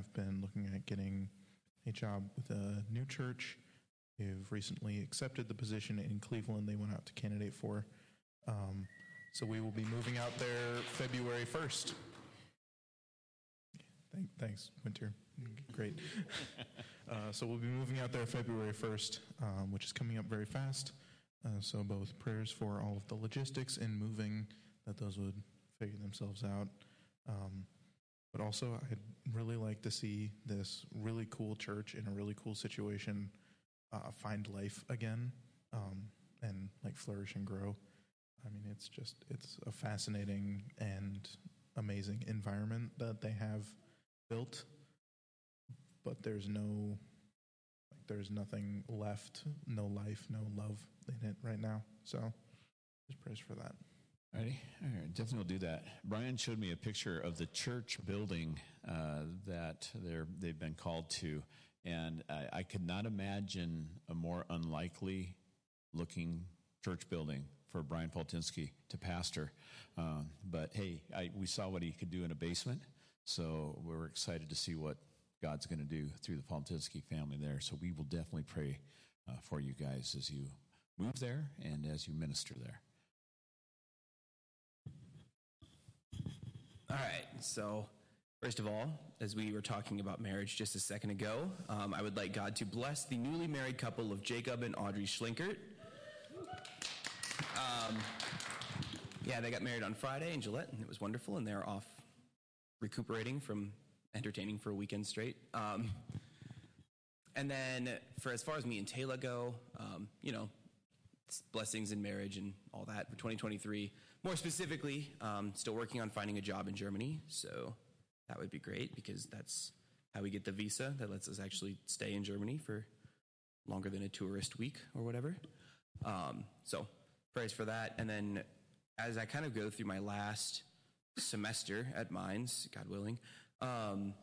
have been looking at getting a job with a new church. They've recently accepted the position in Cleveland they went out to candidate for. Um, so we will be moving out there February 1st. Thank, thanks, Winter. Great. uh, so we'll be moving out there February 1st, um, which is coming up very fast. Uh, so both prayers for all of the logistics in moving, that those would figure themselves out. Um, but also, I'd really like to see this really cool church in a really cool situation uh, find life again um, and like flourish and grow. I mean, it's just it's a fascinating and amazing environment that they have built, but there's no like there's nothing left, no life, no love in it right now. So, just praise for that. Ready? All right, definitely will do that. Brian showed me a picture of the church building uh, that they're, they've been called to, and I, I could not imagine a more unlikely looking church building for Brian Poltinsky to pastor. Um, but hey, I, we saw what he could do in a basement, so we're excited to see what God's going to do through the Poltinsky family there. So we will definitely pray uh, for you guys as you move there and as you minister there. All right. So, first of all, as we were talking about marriage just a second ago, um, I would like God to bless the newly married couple of Jacob and Audrey Schlinkert. Um, yeah, they got married on Friday in Gillette, and it was wonderful, and they're off recuperating from entertaining for a weekend straight. Um, and then, for as far as me and Taylor go, um, you know, blessings in marriage and all that for 2023. More specifically, um, still working on finding a job in Germany. So that would be great because that's how we get the visa that lets us actually stay in Germany for longer than a tourist week or whatever. Um, so praise for that. And then as I kind of go through my last semester at Mines, God willing, um,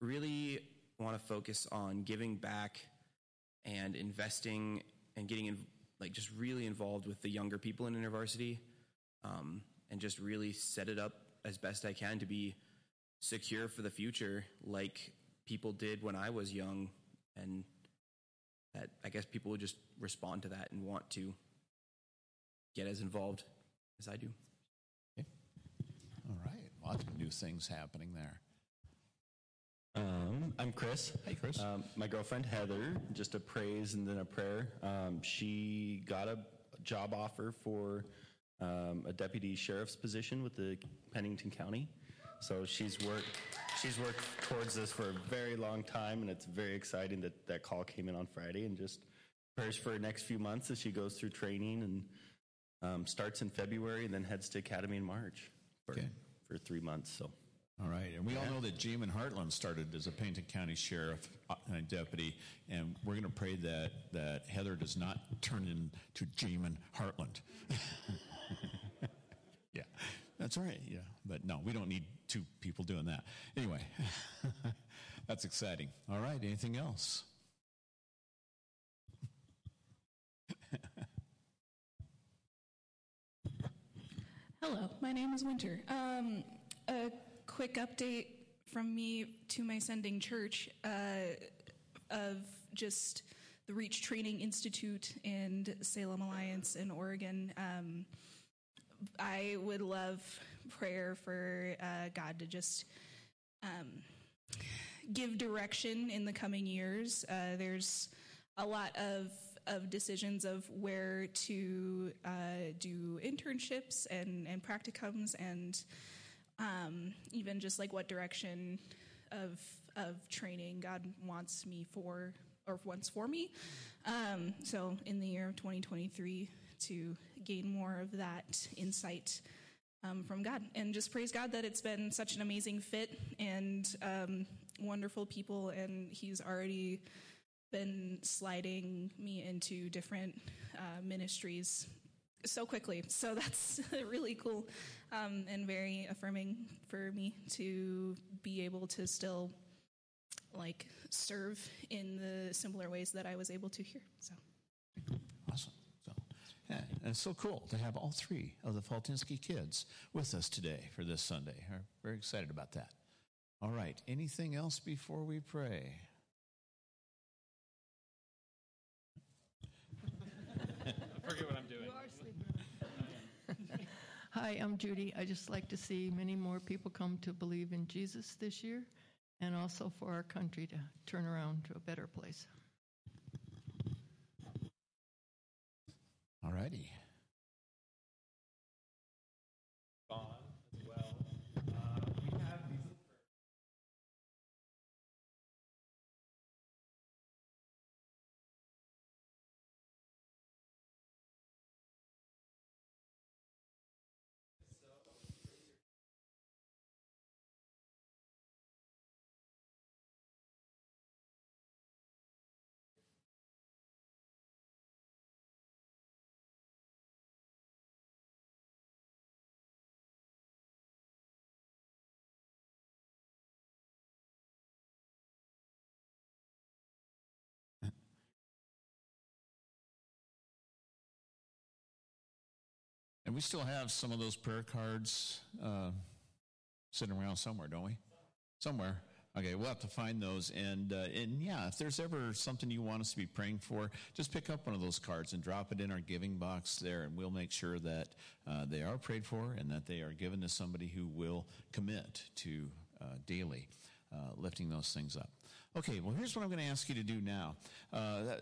really want to focus on giving back and investing and getting in, like just really involved with the younger people in InterVarsity, um, and just really set it up as best I can to be secure for the future, like people did when I was young, and that I guess people would just respond to that and want to get as involved as I do. Okay. All right, lots of new things happening there. Um, I'm Chris. Hey, Chris. Um, my girlfriend Heather. Just a praise and then a prayer. Um, she got a job offer for um, a deputy sheriff's position with the Pennington County. So she's worked. She's worked towards this for a very long time, and it's very exciting that that call came in on Friday. And just prayers for the next few months as she goes through training and um, starts in February, and then heads to Academy in March for, Okay. for three months. So. All right, and we all know that Jamin Hartland started as a Pennington County Sheriff uh, deputy, and we're going to pray that that Heather does not turn into Jamin Hartland. yeah, that's all right. Yeah, but no, we don't need two people doing that. Anyway, that's exciting. All right, anything else? Hello, my name is Winter. Um, a quick update from me to my sending church uh, of just the Reach Training Institute and Salem Alliance in Oregon. Um, I would love prayer for uh, God to just um, give direction in the coming years. Uh, there's a lot of of decisions of where to uh, do internships and and practicums and um, even just like what direction of of training God wants me for or wants for me. Um, so in the year of 2023 to gain more of that insight um, from God. And just praise God that it's been such an amazing fit and um, wonderful people, and He's already been sliding me into different uh, ministries so quickly. So that's really cool um, and very affirming for me to be able to still like serve in the similar ways that I was able to here. So. Awesome. So, yeah, and it's so cool to have all three of the Faltinsky kids with us today for this Sunday. We're very excited about that. All right. Anything else before we pray? I forget what I'm doing. Hi, I'm Judy. I just like to see many more people come to believe in Jesus this year and also for our country to turn around to a better place. All righty. And we still have some of those prayer cards uh, sitting around somewhere, don't we? Somewhere. Okay, we'll have to find those. And, uh, and yeah, if there's ever something you want us to be praying for, just pick up one of those cards and drop it in our giving box there, and we'll make sure that uh, they are prayed for and that they are given to somebody who will commit to uh, daily uh, lifting those things up. Okay, well, here's what I'm going to ask you to do now. Uh,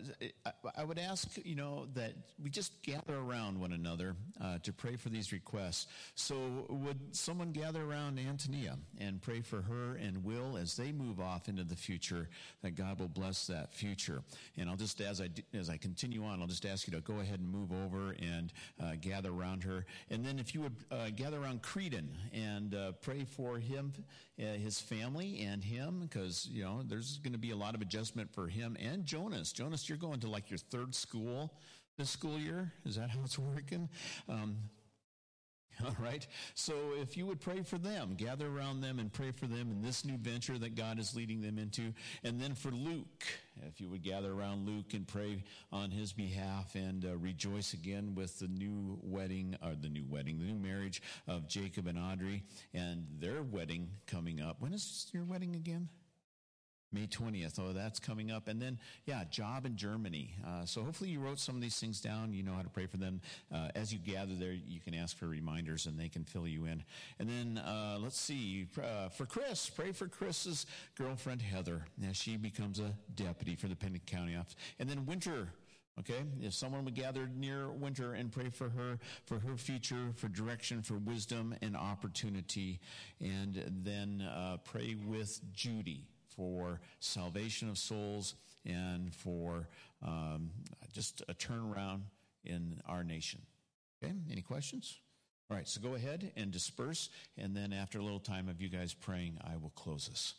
I, would ask, you know, that we just gather around one another uh, to pray for these requests. So, would someone gather around Antonia and pray for her and Will as they move off into the future, that God will bless that future? And I'll just, as I as I continue on, I'll just ask you to go ahead and move over and uh, gather around her. And then, if you would uh, gather around Creedon and uh, pray for him, uh, his family, and him, because you know there's going to be a lot of adjustment for him and Jonas. Jonas, you're going to like your third school this school year. Is that how it's working? Um, all right. So if you would pray for them, gather around them and pray for them in this new venture that God is leading them into. And then for Luke, if you would gather around Luke and pray on his behalf and uh, rejoice again with the new wedding, or the new wedding, the new marriage of Jacob and Audrey and their wedding coming up. When is your wedding again? May 20th. Oh, that's coming up. And then, yeah, job in Germany. Uh, so hopefully you wrote some of these things down. You know how to pray for them. Uh, as you gather there, you can ask for reminders and they can fill you in. And then, uh, let's see, uh, for Chris, pray for Chris's girlfriend, Heather, as she becomes a deputy for the Pennington County office. And then Winter, Okay, if someone would gather near Winter and pray for her, for her future, for direction, for wisdom and opportunity, and then uh, pray with Judy for salvation of souls and for um, just a turnaround in our nation. Okay, any questions? All right, so go ahead and disperse, and then after a little time of you guys praying, I will close us.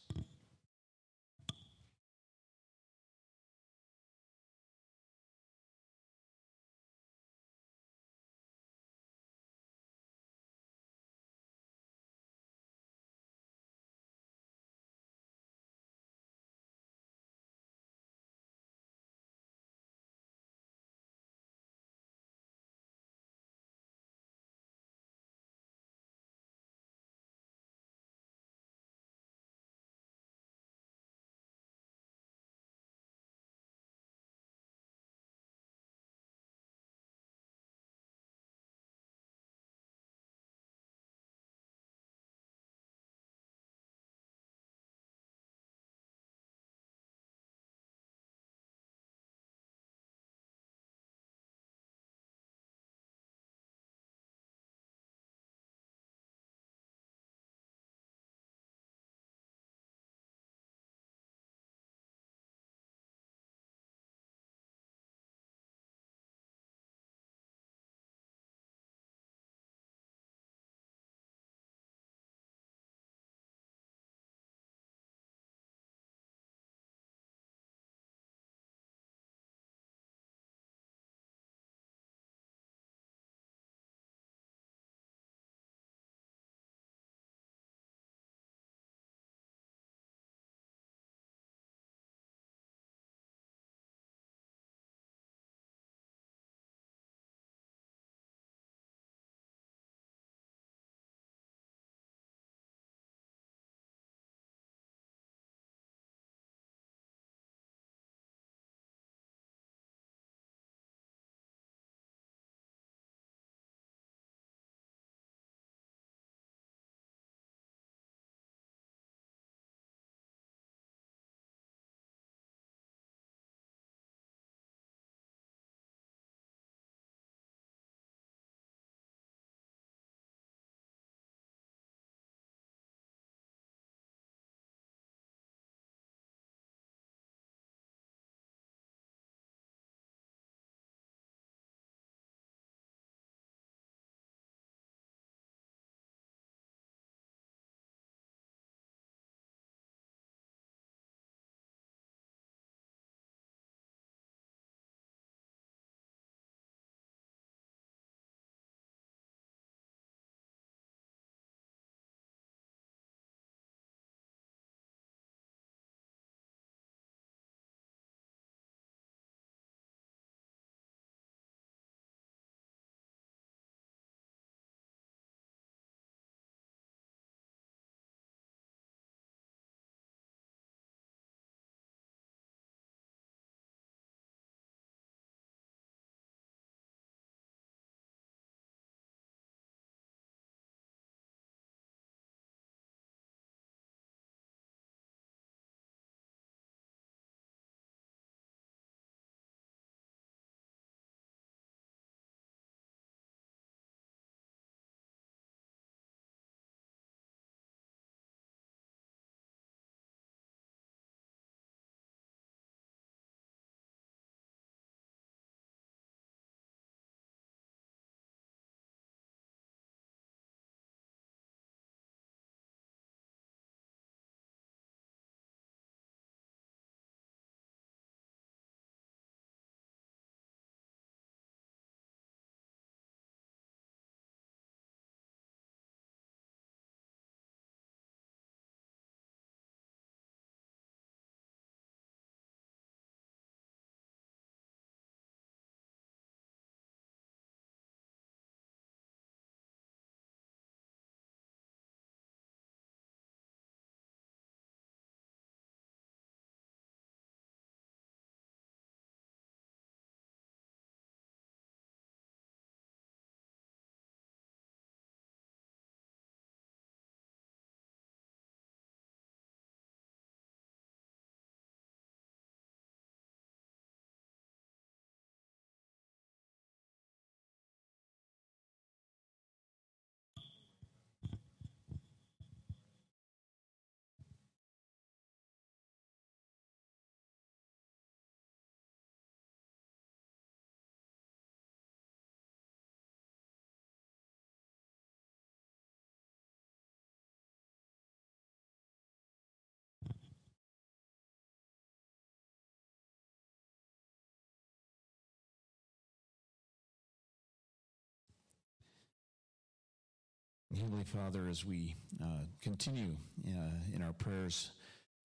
Heavenly Father, as we uh, continue uh, in our prayers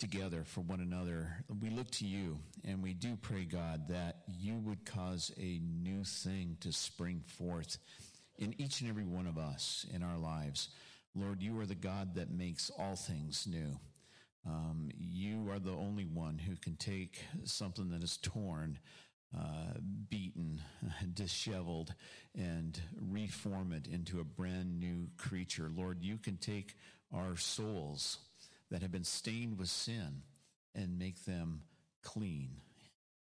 together for one another, we look to you and we do pray, God, that you would cause a new thing to spring forth in each and every one of us in our lives. Lord, you are the God that makes all things new. Um, you are the only one who can take something that is torn, uh, beaten, disheveled, and reform it into a brand new creature. Lord, you can take our souls that have been stained with sin and make them clean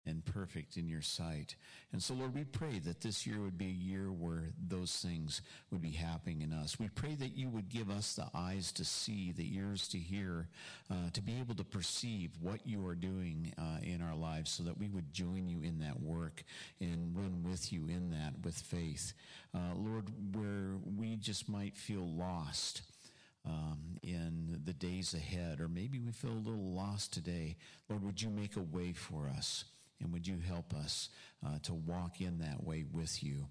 and perfect in your sight. And so, Lord, we pray that this year would be a year where those things would be happening in us. We pray that you would give us the eyes to see, the ears to hear, uh, to be able to perceive what you are doing uh, in our lives so that we would join you in that work and run with you in that with faith. Uh, Lord, where we just might feel lost. Um, in the days ahead, or maybe we feel a little lost today. Lord, would you make a way for us? And would you help us uh, to walk in that way with you?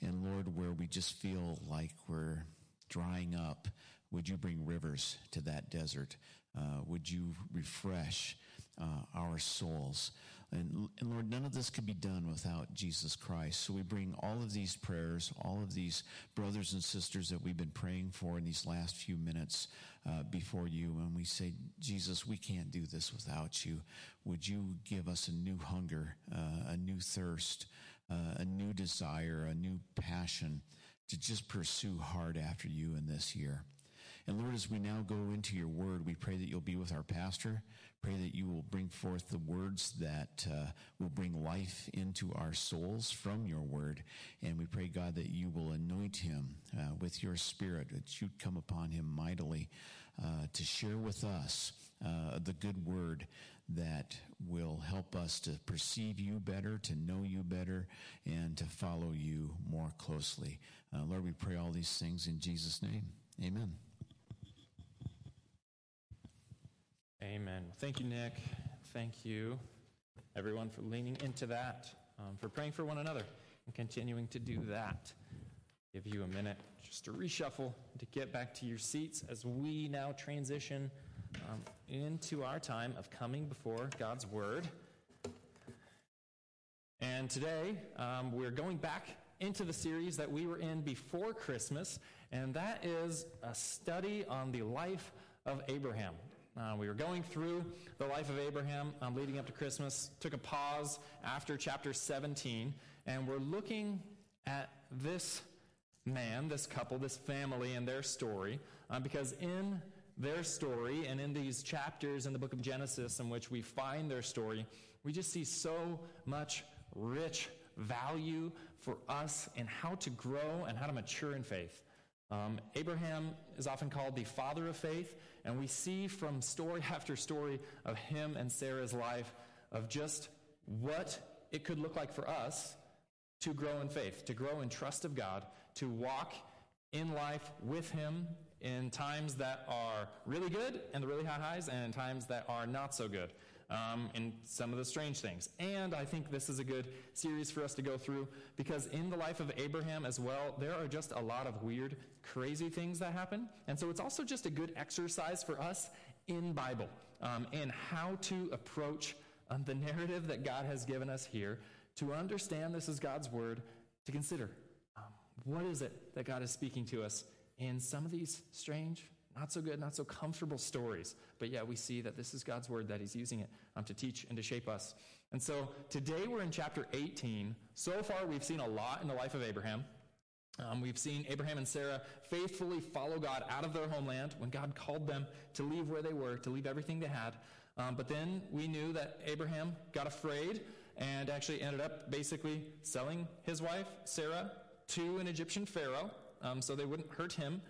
And Lord, where we just feel like we're drying up, would you bring rivers to that desert? Uh, would you refresh uh, our souls? And, and, Lord, none of this could be done without Jesus Christ. So we bring all of these prayers, all of these brothers and sisters that we've been praying for in these last few minutes uh, before you. And we say, Jesus, we can't do this without you. Would you give us a new hunger, uh, a new thirst, uh, a new desire, a new passion to just pursue hard after you in this year? And Lord, as we now go into your word, we pray that you'll be with our pastor. Pray that you will bring forth the words that uh, will bring life into our souls from your word. And we pray, God, that you will anoint him uh, with your spirit, that you'd come upon him mightily uh, to share with us uh, the good word that will help us to perceive you better, to know you better, and to follow you more closely. Uh, Lord, we pray all these things in Jesus' name. Amen. Amen. Thank you, Nick. Thank you, everyone, for leaning into that, um, for praying for one another, and continuing to do that. Give you a minute just to reshuffle, to get back to your seats as we now transition um, into our time of coming before God's Word. And today, um, we're going back into the series that we were in before Christmas, and that is a study on the life of Abraham. Uh, we were going through the life of Abraham um, leading up to Christmas, took a pause after chapter 17, and we're looking at this man, this couple, this family, and their story, uh, because in their story and in these chapters in the book of Genesis in which we find their story, we just see so much rich value for us in how to grow and how to mature in faith. Um, Abraham is often called the father of faith, and we see from story after story of him and Sarah's life of just what it could look like for us to grow in faith, to grow in trust of God, to walk in life with him in times that are really good and the really high highs, and in times that are not so good um, and some of the strange things. And I think this is a good series for us to go through because in the life of Abraham as well, there are just a lot of weird, crazy things that happen. And so it's also just a good exercise for us in Bible um, in how to approach um, the narrative that God has given us here to understand this is God's word, to consider um, what is it that God is speaking to us in some of these strange, not so good, not so comfortable stories. But yeah, we see that this is God's word, that He's using it um, to teach and to shape us. And so today we're in chapter 18. So far, we've seen a lot in the life of Abraham. Um, we've seen Abraham and Sarah faithfully follow God out of their homeland when God called them to leave where they were, to leave everything they had. Um, but then we knew that Abraham got afraid and actually ended up basically selling his wife, Sarah, to an Egyptian Pharaoh um, so they wouldn't hurt him.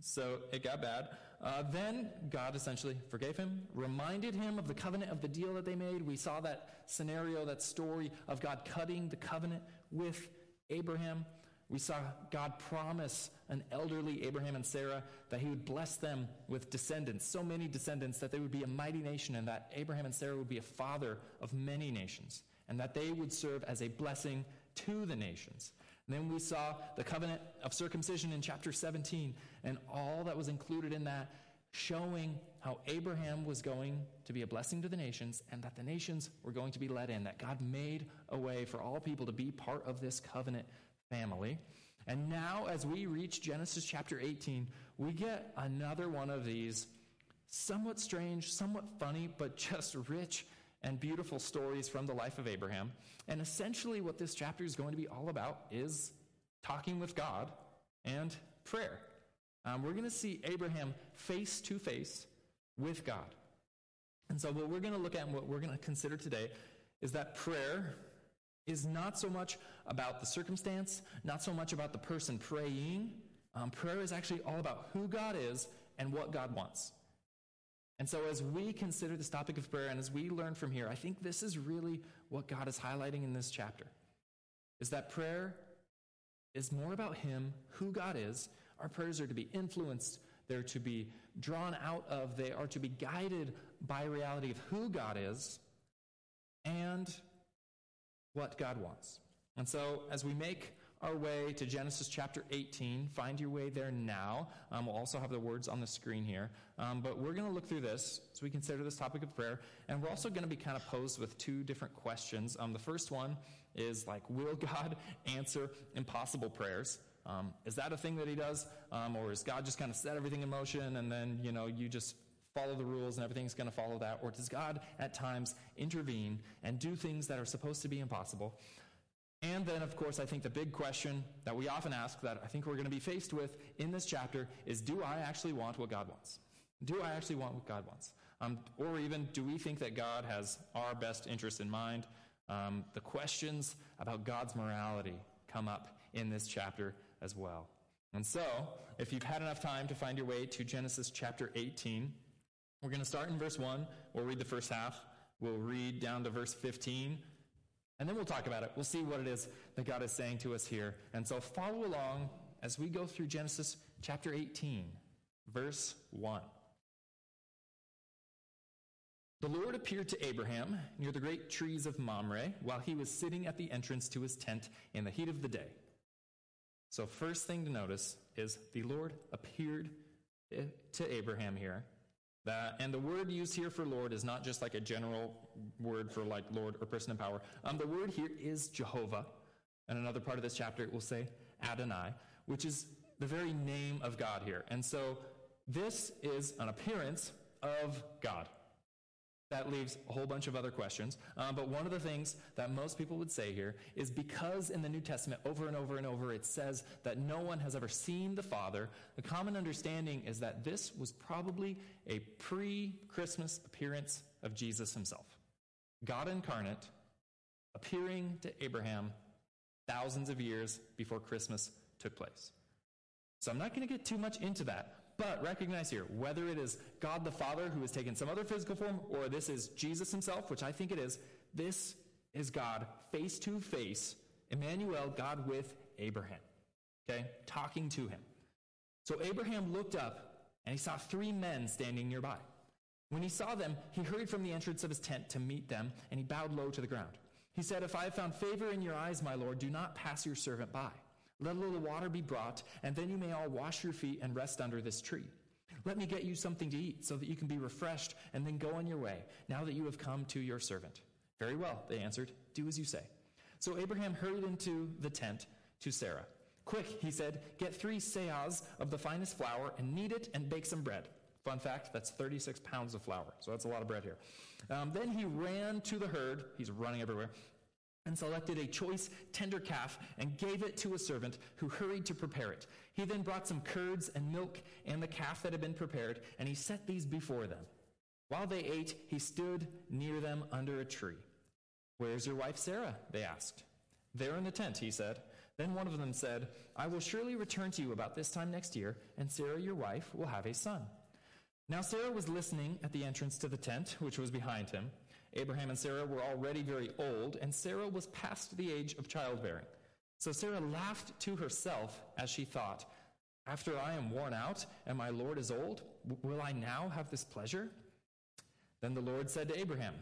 So it got bad. Uh, then God essentially forgave him, reminded him of the covenant of the deal that they made. We saw that scenario, that story of God cutting the covenant with Abraham. We saw God promise an elderly Abraham and Sarah that he would bless them with descendants, so many descendants that they would be a mighty nation, and that Abraham and Sarah would be a father of many nations, and that they would serve as a blessing to the nations. Then we saw the covenant of circumcision in chapter 17 and all that was included in that, showing how Abraham was going to be a blessing to the nations and that the nations were going to be let in, that God made a way for all people to be part of this covenant family. And now, as we reach Genesis chapter 18, we get another one of these somewhat strange, somewhat funny, but just rich and beautiful stories from the life of Abraham. And essentially, what this chapter is going to be all about is talking with God and prayer. Um, we're going to see Abraham face to face with God. And so, what we're going to look at and what we're going to consider today is that prayer is not so much about the circumstance, not so much about the person praying. Um, prayer is actually all about who God is and what God wants. And so, as we consider this topic of prayer and as we learn from here, I think this is really what God is highlighting in this chapter is that prayer is more about Him, who God is. Our prayers are to be influenced, they're to be drawn out of, they are to be guided by reality of who God is and what God wants. And so, as we make our way to Genesis chapter 18, find your way there now. Um, we'll also have the words on the screen here. Um, but we're going to look through this as we consider this topic of prayer. And we're also going to be kind of posed with two different questions. Um, the first one is like, will God answer impossible prayers? Um, is that a thing that he does? Um, or is God just kind of set everything in motion and then, you know, you just follow the rules and everything's going to follow that? Or does God at times intervene and do things that are supposed to be impossible? And then, of course, I think the big question that we often ask that I think we're going to be faced with in this chapter is do I actually want what God wants? Do I actually want what God wants? Um, or even, do we think that God has our best interest in mind? Um, the questions about God's morality come up in this chapter as well. And so, if you've had enough time to find your way to Genesis chapter 18, we're going to start in verse 1. We'll read the first half. We'll read down to verse 15. And then we'll talk about it. We'll see what it is that God is saying to us here. And so follow along as we go through Genesis chapter 18, verse 1. The Lord appeared to Abraham near the great trees of Mamre while he was sitting at the entrance to his tent in the heat of the day. So, first thing to notice is the Lord appeared eh, to Abraham here. That, and the word used here for Lord is not just like a general word for like Lord or person in power. Um, the word here is Jehovah. And another part of this chapter it will say Adonai, which is the very name of God here. And so this is an appearance of God. That leaves a whole bunch of other questions. Um, but one of the things that most people would say here is because in the New Testament, over and over and over, it says that no one has ever seen the Father, the common understanding is that this was probably a pre Christmas appearance of Jesus himself. God incarnate appearing to Abraham thousands of years before Christmas took place. So I'm not going to get too much into that. But recognize here, whether it is God the Father who has taken some other physical form, or this is Jesus himself, which I think it is, this is God face to face, Emmanuel, God with Abraham. Okay? Talking to him. So Abraham looked up and he saw three men standing nearby. When he saw them, he hurried from the entrance of his tent to meet them, and he bowed low to the ground. He said, If I have found favor in your eyes, my Lord, do not pass your servant by. Let a little water be brought, and then you may all wash your feet and rest under this tree. Let me get you something to eat so that you can be refreshed and then go on your way, now that you have come to your servant. Very well, they answered. Do as you say. So Abraham hurried into the tent to Sarah. Quick, he said, get three seahs of the finest flour and knead it and bake some bread. Fun fact, that's 36 pounds of flour, so that's a lot of bread here. Um, then he ran to the herd. He's running everywhere and selected a choice tender calf and gave it to a servant who hurried to prepare it. He then brought some curds and milk and the calf that had been prepared, and he set these before them. While they ate, he stood near them under a tree. Where's your wife Sarah? They asked. There in the tent, he said. Then one of them said, I will surely return to you about this time next year, and Sarah, your wife, will have a son. Now Sarah was listening at the entrance to the tent, which was behind him. Abraham and Sarah were already very old, and Sarah was past the age of childbearing. So Sarah laughed to herself as she thought, After I am worn out and my Lord is old, will I now have this pleasure? Then the Lord said to Abraham,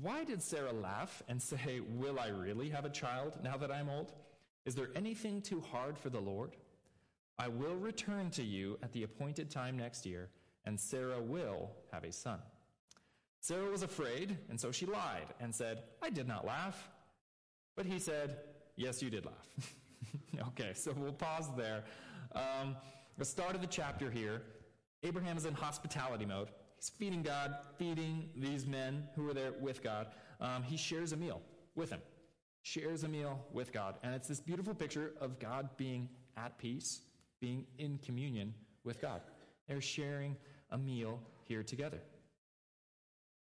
Why did Sarah laugh and say, Will I really have a child now that I am old? Is there anything too hard for the Lord? I will return to you at the appointed time next year, and Sarah will have a son. Sarah was afraid, and so she lied and said, I did not laugh. But he said, Yes, you did laugh. okay, so we'll pause there. Um, the start of the chapter here Abraham is in hospitality mode. He's feeding God, feeding these men who are there with God. Um, he shares a meal with him, shares a meal with God. And it's this beautiful picture of God being at peace, being in communion with God. They're sharing a meal here together.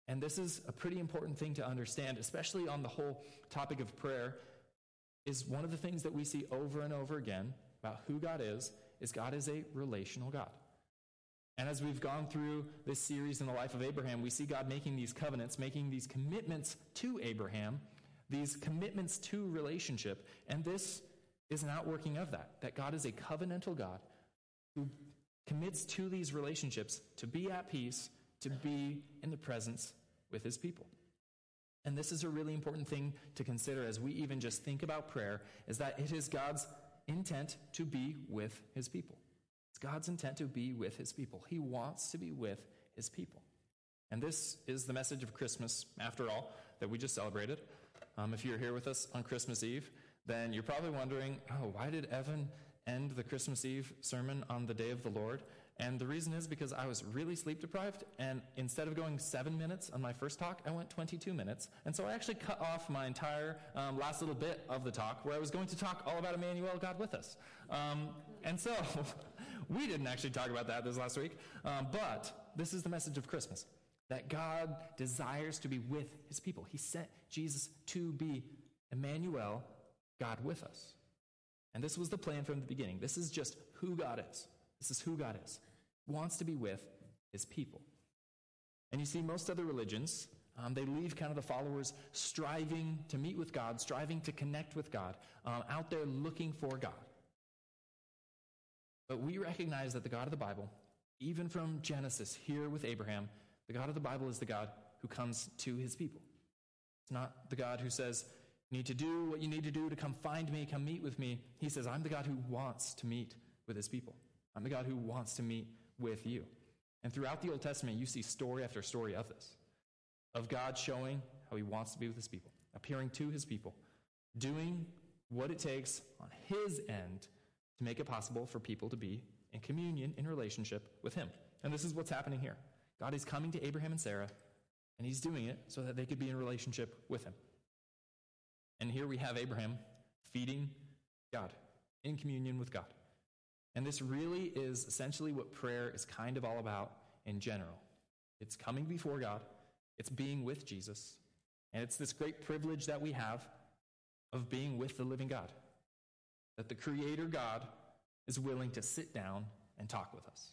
And this is a pretty important thing to understand, especially on the whole topic of prayer, is one of the things that we see over and over again about who God is, is God is a relational God. And as we've gone through this series in the life of Abraham, we see God making these covenants, making these commitments to Abraham, these commitments to relationship, and this is an outworking of that, that God is a covenantal God who commits to these relationships to be at peace, to be in the presence with his people. And this is a really important thing to consider as we even just think about prayer is that it is God's intent to be with his people. It's God's intent to be with his people. He wants to be with his people. And this is the message of Christmas, after all, that we just celebrated. Um, if you're here with us on Christmas Eve, then you're probably wondering, oh, why did Evan end the Christmas Eve sermon on the day of the Lord? And the reason is because I was really sleep deprived, and instead of going seven minutes on my first talk, I went 22 minutes. And so I actually cut off my entire um, last little bit of the talk where I was going to talk all about Emmanuel, God with us. Um, and so we didn't actually talk about that this last week, um, but this is the message of Christmas that God desires to be with his people. He sent Jesus to be Emmanuel, God with us. And this was the plan from the beginning. This is just who God is. This is who God is. Wants to be with his people. And you see, most other religions, um, they leave kind of the followers striving to meet with God, striving to connect with God, um, out there looking for God. But we recognize that the God of the Bible, even from Genesis here with Abraham, the God of the Bible is the God who comes to his people. It's not the God who says, You need to do what you need to do to come find me, come meet with me. He says, I'm the God who wants to meet with his people. I'm the God who wants to meet with you. And throughout the Old Testament, you see story after story of this of God showing how he wants to be with his people, appearing to his people, doing what it takes on his end to make it possible for people to be in communion, in relationship with him. And this is what's happening here. God is coming to Abraham and Sarah, and he's doing it so that they could be in relationship with him. And here we have Abraham feeding God, in communion with God. And this really is essentially what prayer is kind of all about in general. It's coming before God, it's being with Jesus, and it's this great privilege that we have of being with the living God. That the Creator God is willing to sit down and talk with us.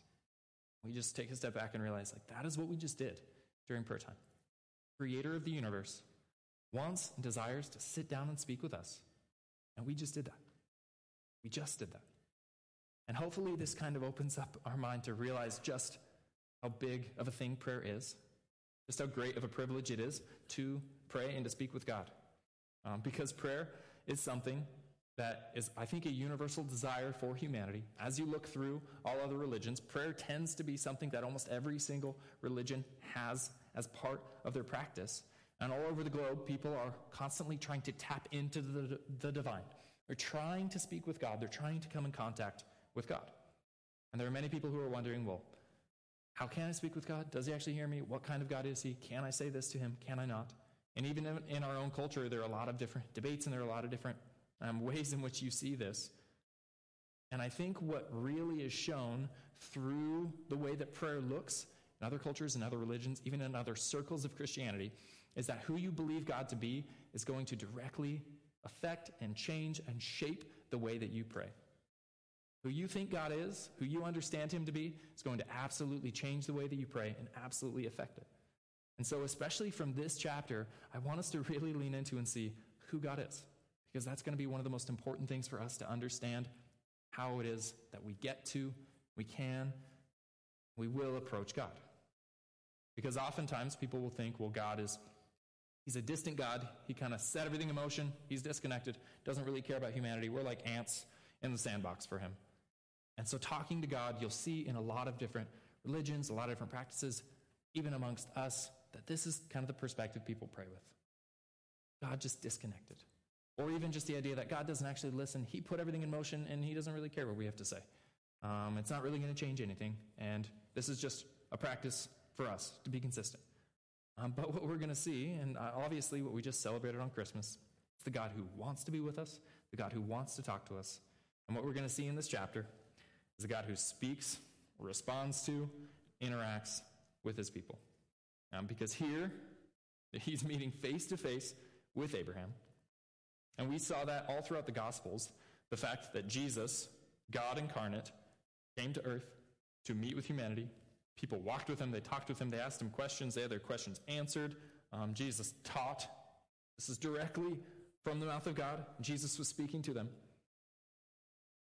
We just take a step back and realize, like, that is what we just did during prayer time. Creator of the universe wants and desires to sit down and speak with us. And we just did that. We just did that. And hopefully, this kind of opens up our mind to realize just how big of a thing prayer is, just how great of a privilege it is to pray and to speak with God. Um, because prayer is something that is, I think, a universal desire for humanity. As you look through all other religions, prayer tends to be something that almost every single religion has as part of their practice. And all over the globe, people are constantly trying to tap into the, the divine. They're trying to speak with God, they're trying to come in contact with God. And there are many people who are wondering, well, how can I speak with God? Does he actually hear me? What kind of God is he? Can I say this to him? Can I not? And even in our own culture, there are a lot of different debates and there are a lot of different um, ways in which you see this. And I think what really is shown through the way that prayer looks in other cultures and other religions, even in other circles of Christianity, is that who you believe God to be is going to directly affect and change and shape the way that you pray. Who you think God is, who you understand Him to be, is going to absolutely change the way that you pray and absolutely affect it. And so, especially from this chapter, I want us to really lean into and see who God is, because that's going to be one of the most important things for us to understand how it is that we get to, we can, we will approach God. Because oftentimes people will think, well, God is He's a distant God. He kind of set everything in motion. He's disconnected, doesn't really care about humanity. We're like ants in the sandbox for him. And so, talking to God, you'll see in a lot of different religions, a lot of different practices, even amongst us, that this is kind of the perspective people pray with. God just disconnected. Or even just the idea that God doesn't actually listen. He put everything in motion and he doesn't really care what we have to say. Um, it's not really going to change anything. And this is just a practice for us to be consistent. Um, but what we're going to see, and uh, obviously what we just celebrated on Christmas, is the God who wants to be with us, the God who wants to talk to us. And what we're going to see in this chapter is a God who speaks, responds to, interacts with his people. Um, because here, he's meeting face to face with Abraham. And we saw that all throughout the Gospels the fact that Jesus, God incarnate, came to earth to meet with humanity. People walked with him, they talked with him, they asked him questions, they had their questions answered. Um, Jesus taught. This is directly from the mouth of God. Jesus was speaking to them.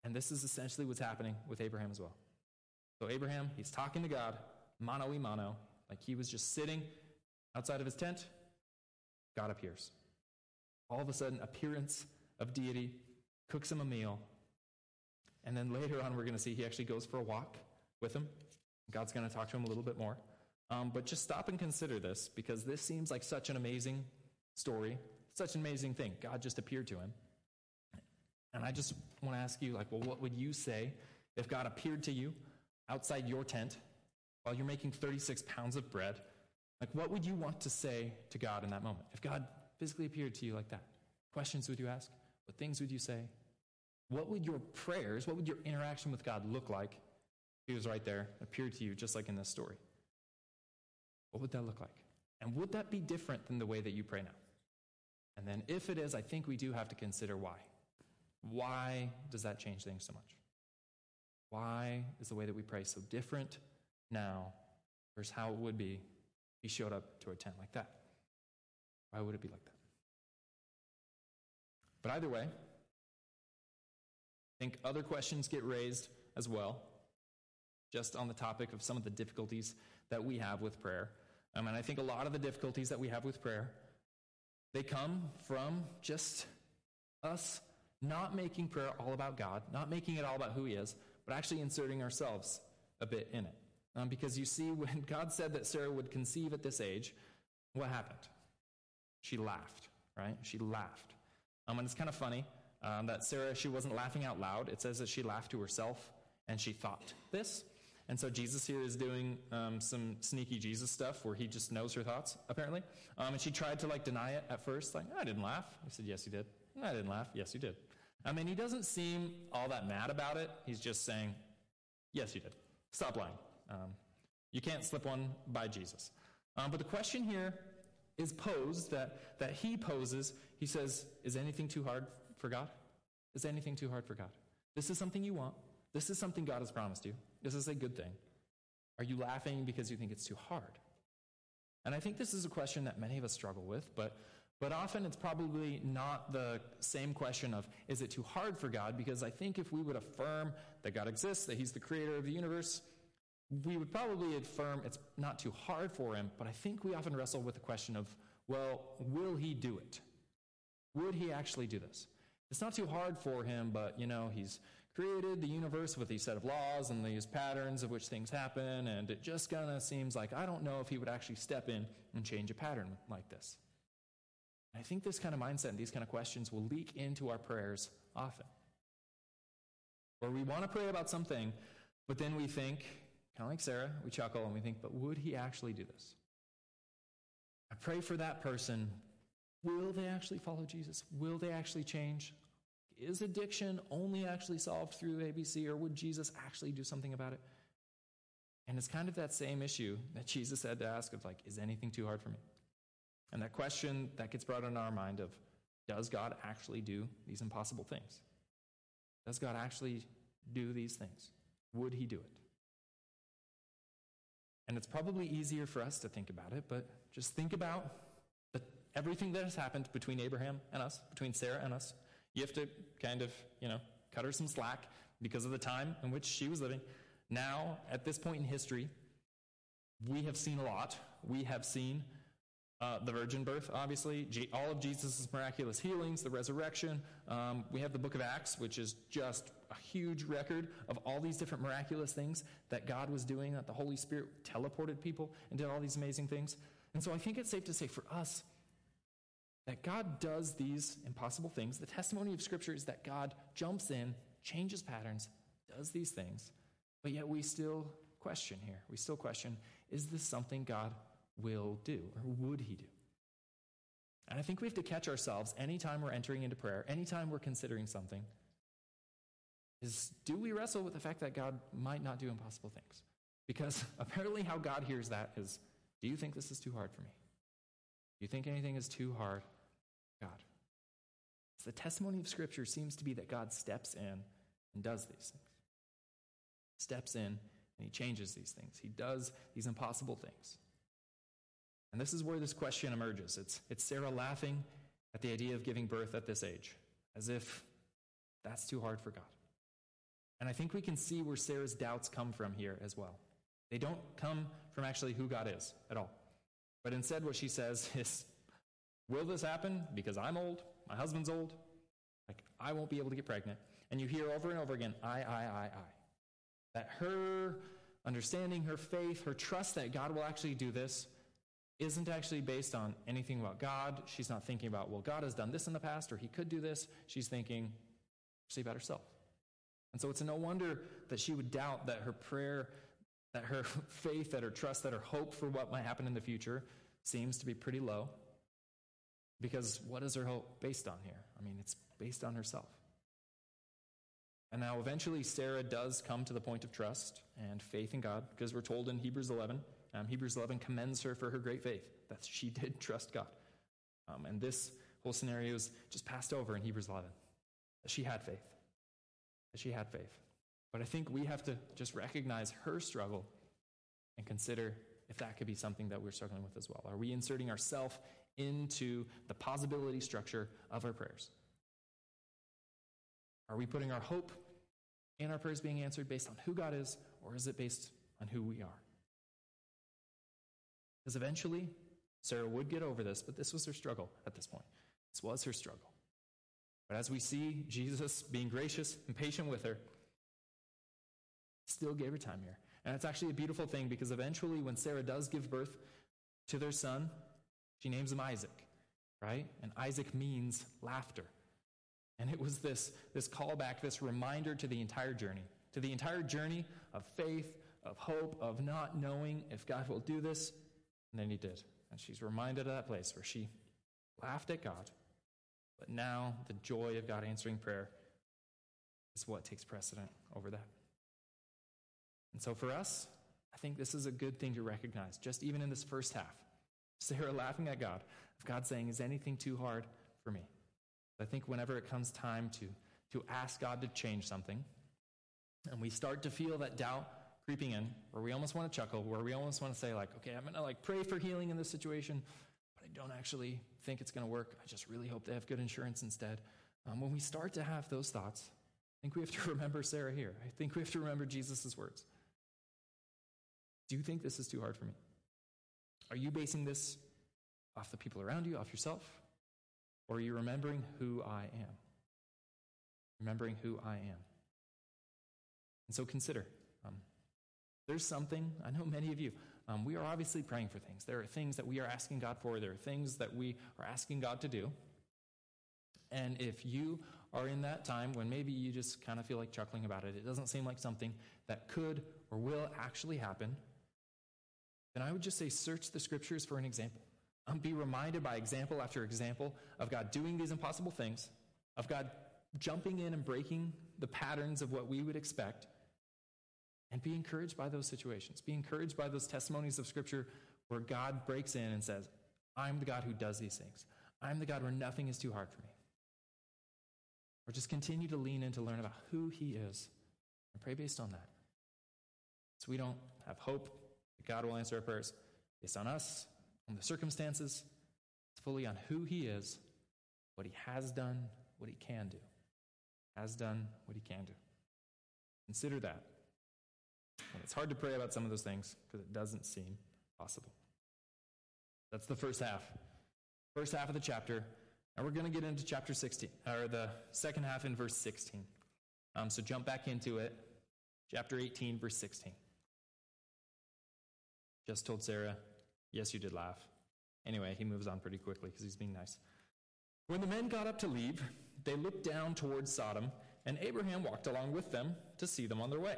And this is essentially what's happening with Abraham as well. So, Abraham, he's talking to God, mano y mano, like he was just sitting outside of his tent. God appears. All of a sudden, appearance of deity cooks him a meal. And then later on, we're going to see he actually goes for a walk with him. God's going to talk to him a little bit more. Um, but just stop and consider this because this seems like such an amazing story, such an amazing thing. God just appeared to him. And I just want to ask you, like, well, what would you say if God appeared to you outside your tent while you're making 36 pounds of bread? Like, what would you want to say to God in that moment? If God physically appeared to you like that, questions would you ask? What things would you say? What would your prayers, what would your interaction with God look like if He was right there, appeared to you, just like in this story? What would that look like? And would that be different than the way that you pray now? And then, if it is, I think we do have to consider why. Why does that change things so much? Why is the way that we pray so different now versus how it would be if he showed up to a tent like that? Why would it be like that? But either way, I think other questions get raised as well, just on the topic of some of the difficulties that we have with prayer. Um, and I think a lot of the difficulties that we have with prayer, they come from just us not making prayer all about God, not making it all about who He is, but actually inserting ourselves a bit in it. Um, because you see, when God said that Sarah would conceive at this age, what happened? She laughed, right? She laughed. Um, and it's kind of funny um, that Sarah, she wasn't laughing out loud. It says that she laughed to herself and she thought this. And so Jesus here is doing um, some sneaky Jesus stuff where he just knows her thoughts, apparently. Um, and she tried to like deny it at first, like, I didn't laugh. He said, Yes, you did. I didn't laugh. Yes, you did. I mean, he doesn't seem all that mad about it. He's just saying, Yes, you did. Stop lying. Um, you can't slip one by Jesus. Um, but the question here is posed that, that he poses. He says, Is anything too hard for God? Is anything too hard for God? This is something you want. This is something God has promised you. This is a good thing. Are you laughing because you think it's too hard? And I think this is a question that many of us struggle with, but, but often it's probably not the same question of, is it too hard for God? Because I think if we would affirm that God exists, that He's the creator of the universe, we would probably affirm it's not too hard for Him, but I think we often wrestle with the question of, well, will He do it? Would He actually do this? It's not too hard for Him, but, you know, He's created the universe with these set of laws and these patterns of which things happen, and it just kind of seems like I don't know if he would actually step in and change a pattern like this. I think this kind of mindset and these kind of questions will leak into our prayers often. Where we want to pray about something, but then we think, kind of like Sarah, we chuckle and we think, but would he actually do this? I pray for that person. Will they actually follow Jesus? Will they actually change? Is addiction only actually solved through ABC, or would Jesus actually do something about it? And it's kind of that same issue that Jesus had to ask of like, is anything too hard for me? And that question that gets brought into our mind of, does God actually do these impossible things? Does God actually do these things? Would he do it? And it's probably easier for us to think about it, but just think about the, everything that has happened between Abraham and us, between Sarah and us. You have to kind of, you know, cut her some slack because of the time in which she was living. Now, at this point in history, we have seen a lot. We have seen uh, the virgin birth, obviously, all of Jesus' miraculous healings, the resurrection. Um, we have the book of Acts, which is just a huge record of all these different miraculous things that God was doing, that the Holy Spirit teleported people and did all these amazing things. And so I think it's safe to say for us that God does these impossible things. The testimony of Scripture is that God jumps in, changes patterns, does these things, but yet we still question here. We still question is this something God will do, or would he do? And I think we have to catch ourselves anytime we're entering into prayer, anytime we're considering something, is do we wrestle with the fact that God might not do impossible things? Because apparently, how God hears that is do you think this is too hard for me? Do you think anything is too hard? God. So the testimony of Scripture seems to be that God steps in and does these things. Steps in and he changes these things. He does these impossible things. And this is where this question emerges. It's, it's Sarah laughing at the idea of giving birth at this age, as if that's too hard for God. And I think we can see where Sarah's doubts come from here as well. They don't come from actually who God is at all. But instead, what she says is, Will this happen because I'm old? My husband's old? Like, I won't be able to get pregnant. And you hear over and over again, I, I, I, I. That her understanding, her faith, her trust that God will actually do this isn't actually based on anything about God. She's not thinking about, well, God has done this in the past or he could do this. She's thinking, see about herself. And so it's no wonder that she would doubt that her prayer, that her faith, that her trust, that her hope for what might happen in the future seems to be pretty low. Because what is her hope based on here? I mean, it's based on herself. And now eventually Sarah does come to the point of trust and faith in God because we're told in Hebrews 11 um, Hebrews 11 commends her for her great faith, that she did trust God. Um, and this whole scenario is just passed over in Hebrews 11, that she had faith. That she had faith. But I think we have to just recognize her struggle and consider if that could be something that we're struggling with as well. Are we inserting ourselves into the possibility structure of our prayers? Are we putting our hope in our prayers being answered based on who God is, or is it based on who we are? Because eventually, Sarah would get over this, but this was her struggle at this point. This was her struggle. But as we see Jesus being gracious and patient with her, still gave her time here. And it's actually a beautiful thing because eventually, when Sarah does give birth to their son, she names him Isaac, right? And Isaac means laughter. And it was this, this callback, this reminder to the entire journey, to the entire journey of faith, of hope, of not knowing if God will do this, and then he did. And she's reminded of that place where she laughed at God. But now the joy of God answering prayer is what takes precedent over that. And so for us, I think this is a good thing to recognize, just even in this first half. Sarah laughing at God, of God saying, Is anything too hard for me? I think whenever it comes time to, to ask God to change something, and we start to feel that doubt creeping in where we almost want to chuckle, where we almost want to say, like, okay, I'm going to like pray for healing in this situation, but I don't actually think it's going to work. I just really hope they have good insurance instead. Um, when we start to have those thoughts, I think we have to remember Sarah here. I think we have to remember Jesus' words. Do you think this is too hard for me? Are you basing this off the people around you, off yourself? Or are you remembering who I am? Remembering who I am. And so consider there's something, I know many of you, um, we are obviously praying for things. There are things that we are asking God for, there are things that we are asking God to do. And if you are in that time when maybe you just kind of feel like chuckling about it, it doesn't seem like something that could or will actually happen, then I would just say search the scriptures for an example. Um, be reminded by example after example of God doing these impossible things, of God jumping in and breaking the patterns of what we would expect, and be encouraged by those situations. Be encouraged by those testimonies of Scripture where God breaks in and says, I'm the God who does these things. I'm the God where nothing is too hard for me. Or just continue to lean in to learn about who He is and pray based on that. So we don't have hope that God will answer our prayers based on us, on the circumstances. It's fully on who He is, what He has done, what He can do. Has done what He can do. Consider that. And it's hard to pray about some of those things because it doesn't seem possible. That's the first half. First half of the chapter. And we're going to get into chapter 16, or the second half in verse 16. Um, so jump back into it. Chapter 18, verse 16. Just told Sarah, yes, you did laugh. Anyway, he moves on pretty quickly because he's being nice. When the men got up to leave, they looked down towards Sodom, and Abraham walked along with them to see them on their way.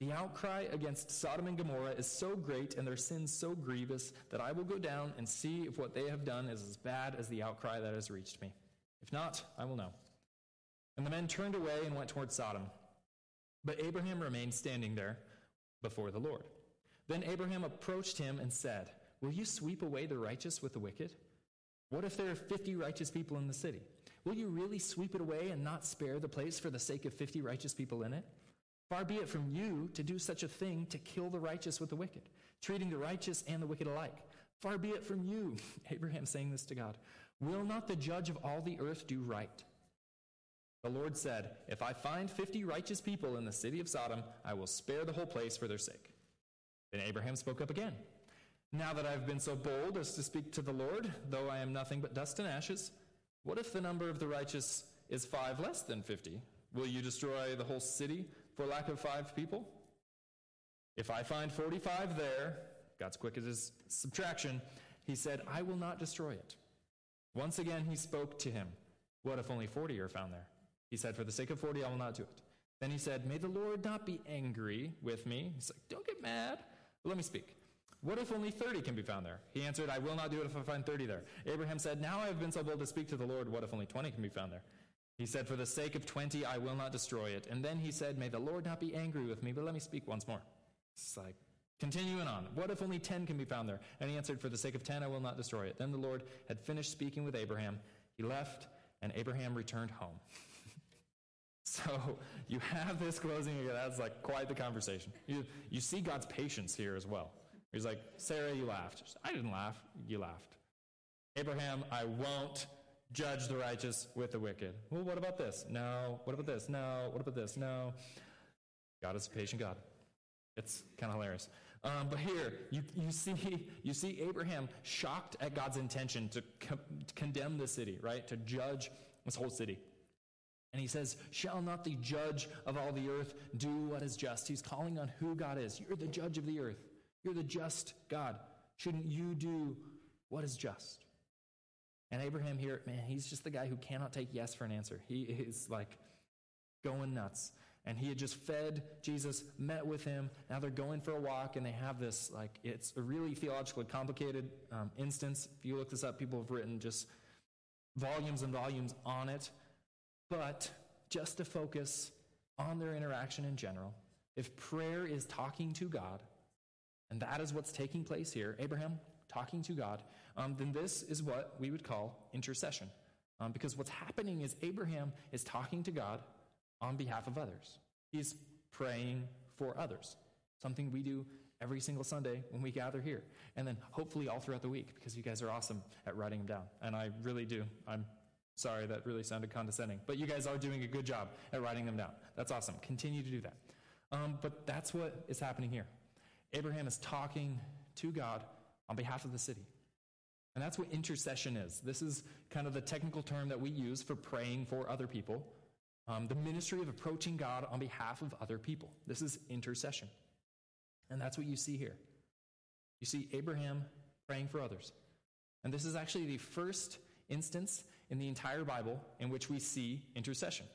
The outcry against Sodom and Gomorrah is so great and their sins so grievous that I will go down and see if what they have done is as bad as the outcry that has reached me. If not, I will know. And the men turned away and went toward Sodom. But Abraham remained standing there before the Lord. Then Abraham approached him and said, Will you sweep away the righteous with the wicked? What if there are 50 righteous people in the city? Will you really sweep it away and not spare the place for the sake of 50 righteous people in it? Far be it from you to do such a thing to kill the righteous with the wicked, treating the righteous and the wicked alike. Far be it from you, Abraham saying this to God. Will not the judge of all the earth do right? The Lord said, If I find fifty righteous people in the city of Sodom, I will spare the whole place for their sake. Then Abraham spoke up again. Now that I have been so bold as to speak to the Lord, though I am nothing but dust and ashes, what if the number of the righteous is five less than fifty? Will you destroy the whole city for lack of five people? If I find 45 there, God's quick at his subtraction, he said, I will not destroy it. Once again, he spoke to him. What if only 40 are found there? He said, For the sake of 40, I will not do it. Then he said, May the Lord not be angry with me. He's like, Don't get mad. Let me speak. What if only 30 can be found there? He answered, I will not do it if I find 30 there. Abraham said, Now I have been so bold to speak to the Lord. What if only 20 can be found there? He said, For the sake of 20, I will not destroy it. And then he said, May the Lord not be angry with me, but let me speak once more. It's like, continuing on. What if only 10 can be found there? And he answered, For the sake of 10, I will not destroy it. Then the Lord had finished speaking with Abraham. He left, and Abraham returned home. So you have this closing. That's like quite the conversation. You, you see God's patience here as well. He's like, Sarah, you laughed. I didn't laugh. You laughed. Abraham, I won't judge the righteous with the wicked. Well, what about this? No. What about this? No. What about this? No. God is a patient God. It's kind of hilarious. Um, but here, you, you, see, you see Abraham shocked at God's intention to, to condemn the city, right? To judge this whole city. And he says, Shall not the judge of all the earth do what is just? He's calling on who God is. You're the judge of the earth. You're the just God. Shouldn't you do what is just? And Abraham here, man, he's just the guy who cannot take yes for an answer. He is like going nuts. And he had just fed Jesus, met with him. Now they're going for a walk, and they have this, like, it's a really theologically complicated um, instance. If you look this up, people have written just volumes and volumes on it. But just to focus on their interaction in general, if prayer is talking to God, and that is what's taking place here, Abraham talking to God, um, then this is what we would call intercession. Um, because what's happening is Abraham is talking to God on behalf of others. He's praying for others, something we do every single Sunday when we gather here. And then hopefully all throughout the week because you guys are awesome at writing them down. And I really do. I'm sorry, that really sounded condescending. But you guys are doing a good job at writing them down. That's awesome. Continue to do that. Um, but that's what is happening here. Abraham is talking to God on behalf of the city. And that's what intercession is. This is kind of the technical term that we use for praying for other people. Um, the ministry of approaching God on behalf of other people. This is intercession. And that's what you see here. You see Abraham praying for others. And this is actually the first instance in the entire Bible in which we see intercession.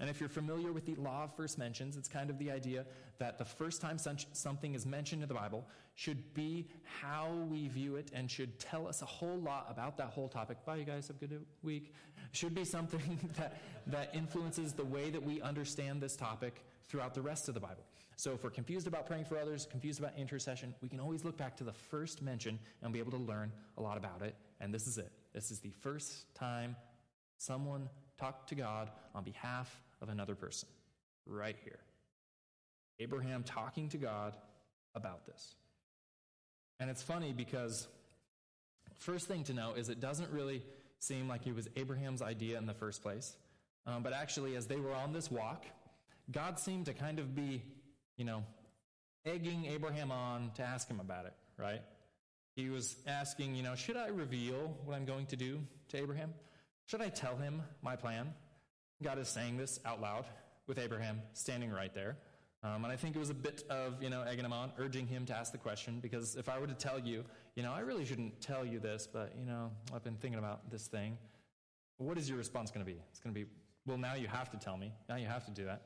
And if you're familiar with the law of first mentions, it's kind of the idea that the first time something is mentioned in the Bible should be how we view it and should tell us a whole lot about that whole topic. Bye, you guys. Have a good week. Should be something that, that influences the way that we understand this topic throughout the rest of the Bible. So if we're confused about praying for others, confused about intercession, we can always look back to the first mention and be able to learn a lot about it. And this is it. This is the first time someone talked to God on behalf of another person. Right here. Abraham talking to God about this. And it's funny because, first thing to know is it doesn't really seem like it was Abraham's idea in the first place. Um, but actually, as they were on this walk, God seemed to kind of be, you know, egging Abraham on to ask him about it, right? He was asking, you know, should I reveal what I'm going to do to Abraham? Should I tell him my plan? God is saying this out loud with Abraham standing right there. Um, and I think it was a bit of, you know, egging him on, urging him to ask the question, because if I were to tell you, you know, I really shouldn't tell you this, but, you know, I've been thinking about this thing, what is your response going to be? It's going to be, well, now you have to tell me. Now you have to do that.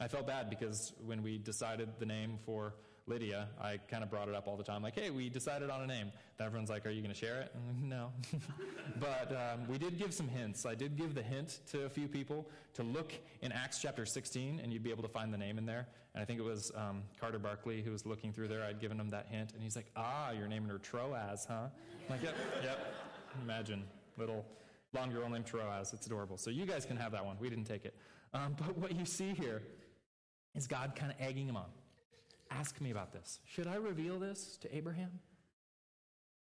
I felt bad because when we decided the name for Lydia, I kind of brought it up all the time, like, hey, we decided on a name. And everyone's like, are you going to share it? Like, no. but um, we did give some hints. I did give the hint to a few people to look in Acts chapter 16, and you'd be able to find the name in there. And I think it was um, Carter Barkley who was looking through there. I'd given him that hint, and he's like, ah, you're naming her Troas, huh? I'm like, yep, yep. Imagine, little blonde girl named Troas. It's adorable. So you guys can have that one. We didn't take it. Um, but what you see here is God kind of egging him on. Ask me about this. Should I reveal this to Abraham?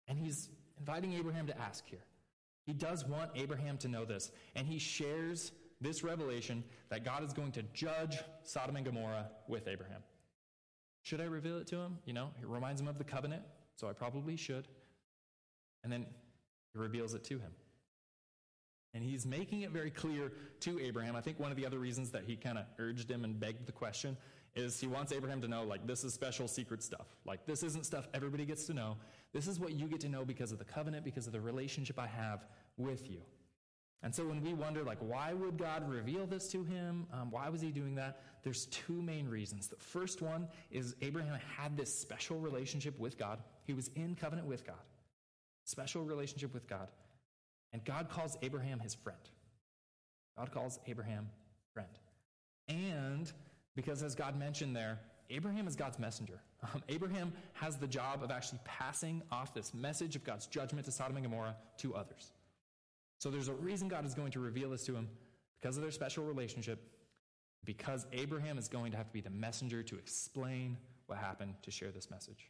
And he's inviting Abraham to ask here. He does want Abraham to know this, and he shares this revelation that God is going to judge Sodom and Gomorrah with Abraham. Should I reveal it to him? You know, it reminds him of the covenant, so I probably should. And then he reveals it to him. And he's making it very clear to Abraham. I think one of the other reasons that he kind of urged him and begged the question is he wants Abraham to know, like, this is special secret stuff. Like, this isn't stuff everybody gets to know. This is what you get to know because of the covenant, because of the relationship I have with you. And so when we wonder, like, why would God reveal this to him? Um, why was he doing that? There's two main reasons. The first one is Abraham had this special relationship with God. He was in covenant with God, special relationship with God. And God calls Abraham his friend. God calls Abraham friend. And because, as God mentioned there, Abraham is God's messenger. Um, Abraham has the job of actually passing off this message of God's judgment to Sodom and Gomorrah to others. So there's a reason God is going to reveal this to him because of their special relationship, because Abraham is going to have to be the messenger to explain what happened, to share this message.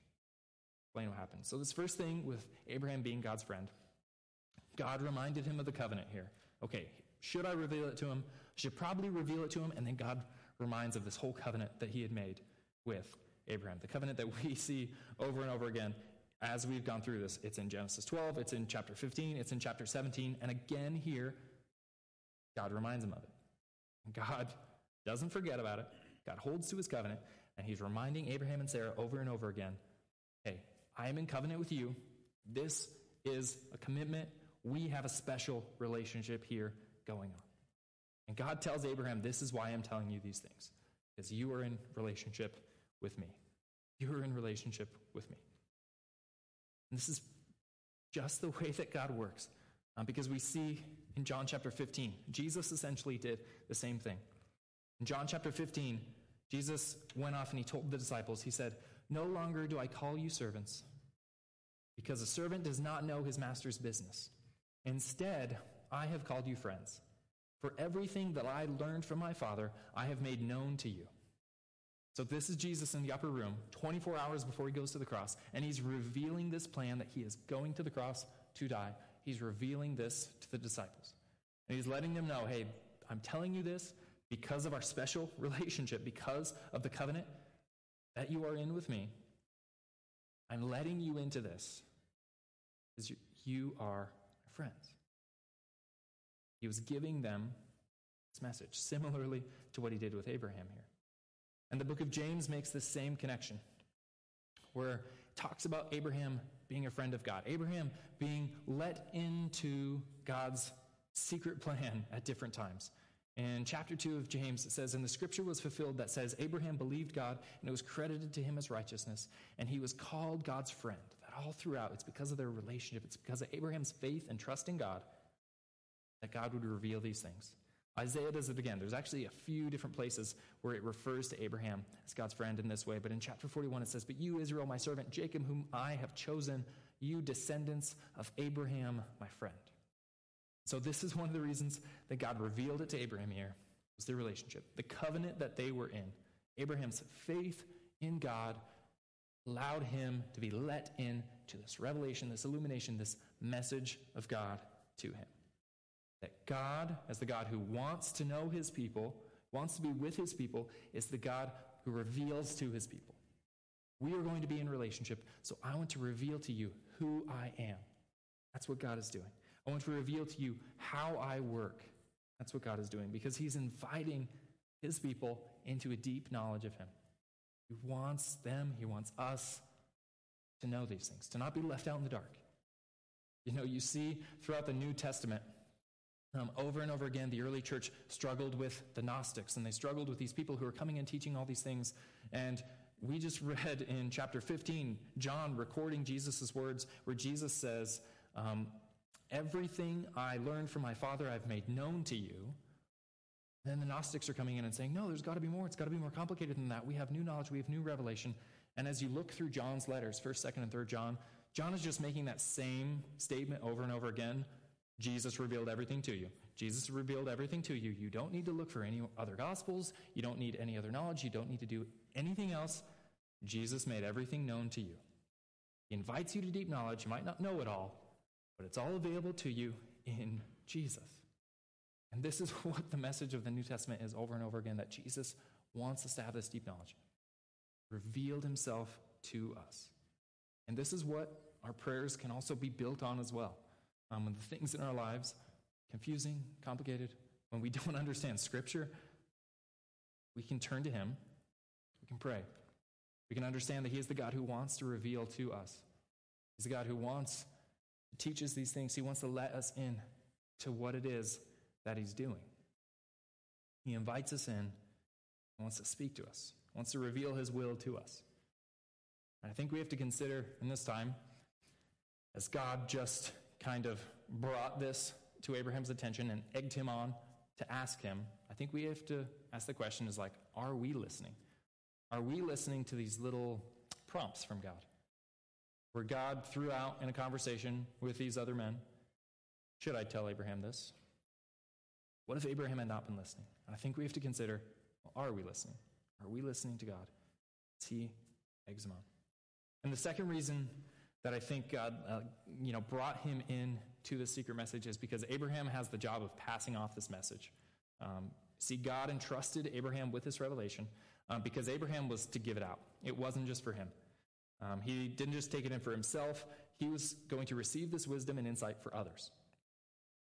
Explain what happened. So, this first thing with Abraham being God's friend, God reminded him of the covenant here. Okay, should I reveal it to him? I should probably reveal it to him, and then God reminds of this whole covenant that he had made with Abraham. The covenant that we see over and over again as we've gone through this. It's in Genesis 12, it's in chapter 15, it's in chapter 17, and again here, God reminds him of it. God doesn't forget about it. God holds to his covenant, and he's reminding Abraham and Sarah over and over again hey, I am in covenant with you. This is a commitment. We have a special relationship here going on. And God tells Abraham, This is why I'm telling you these things, because you are in relationship with me. You are in relationship with me. And this is just the way that God works. Um, because we see in John chapter 15, Jesus essentially did the same thing. In John chapter 15, Jesus went off and he told the disciples, He said, No longer do I call you servants, because a servant does not know his master's business. Instead, I have called you friends. For everything that I learned from my Father, I have made known to you. So, this is Jesus in the upper room, 24 hours before he goes to the cross, and he's revealing this plan that he is going to the cross to die. He's revealing this to the disciples. And he's letting them know hey, I'm telling you this because of our special relationship, because of the covenant that you are in with me. I'm letting you into this because you are friends. He was giving them this message, similarly to what he did with Abraham here. And the book of James makes the same connection, where it talks about Abraham being a friend of God, Abraham being let into God's secret plan at different times. In chapter 2 of James, it says, And the scripture was fulfilled that says, Abraham believed God, and it was credited to him as righteousness, and he was called God's friend. That all throughout, it's because of their relationship, it's because of Abraham's faith and trust in God that God would reveal these things. Isaiah does it again. There's actually a few different places where it refers to Abraham as God's friend in this way. But in chapter 41, it says, But you, Israel, my servant, Jacob, whom I have chosen, you descendants of Abraham, my friend. So, this is one of the reasons that God revealed it to Abraham here, was their relationship, the covenant that they were in. Abraham's faith in God allowed him to be let in to this revelation, this illumination, this message of God to him. That God, as the God who wants to know his people, wants to be with his people, is the God who reveals to his people. We are going to be in relationship, so I want to reveal to you who I am. That's what God is doing. I want to reveal to you how I work. That's what God is doing because He's inviting His people into a deep knowledge of Him. He wants them, He wants us to know these things, to not be left out in the dark. You know, you see throughout the New Testament, um, over and over again, the early church struggled with the Gnostics, and they struggled with these people who are coming and teaching all these things. And we just read in chapter 15, John recording Jesus' words, where Jesus says, um, Everything I learned from my Father, I've made known to you. Then the Gnostics are coming in and saying, No, there's got to be more. It's got to be more complicated than that. We have new knowledge, we have new revelation. And as you look through John's letters, 1st, 2nd, and 3rd John, John is just making that same statement over and over again. Jesus revealed everything to you. Jesus revealed everything to you. You don't need to look for any other gospels. You don't need any other knowledge. You don't need to do anything else. Jesus made everything known to you. He invites you to deep knowledge. You might not know it all, but it's all available to you in Jesus. And this is what the message of the New Testament is over and over again that Jesus wants us to have this deep knowledge, revealed himself to us. And this is what our prayers can also be built on as well. Um, when the things in our lives, confusing, complicated, when we don't understand Scripture, we can turn to Him, we can pray. We can understand that He is the God who wants to reveal to us. He's the God who wants to teaches these things. He wants to let us in to what it is that He's doing. He invites us in, wants to speak to us, wants to reveal His will to us. And I think we have to consider in this time, as God just kind of brought this to Abraham's attention and egged him on to ask him, I think we have to ask the question is like, are we listening? Are we listening to these little prompts from God? where God threw out in a conversation with these other men, should I tell Abraham this? What if Abraham had not been listening? I think we have to consider well, are we listening? Are we listening to God? Is he him on? And the second reason that I think God uh, you know, brought him in to the secret message is because Abraham has the job of passing off this message. Um, see, God entrusted Abraham with this revelation um, because Abraham was to give it out. It wasn't just for him. Um, he didn't just take it in for himself, he was going to receive this wisdom and insight for others.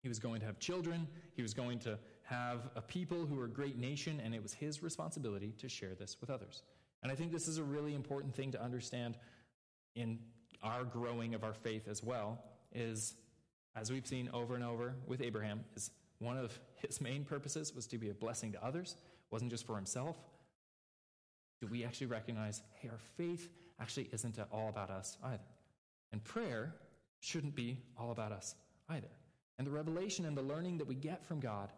He was going to have children, he was going to have a people who were a great nation, and it was his responsibility to share this with others. And I think this is a really important thing to understand in our growing of our faith as well, is as we've seen over and over with Abraham, is one of his main purposes was to be a blessing to others, it wasn't just for himself. Do we actually recognize, hey, our faith actually isn't all about us either. And prayer shouldn't be all about us either. And the revelation and the learning that we get from God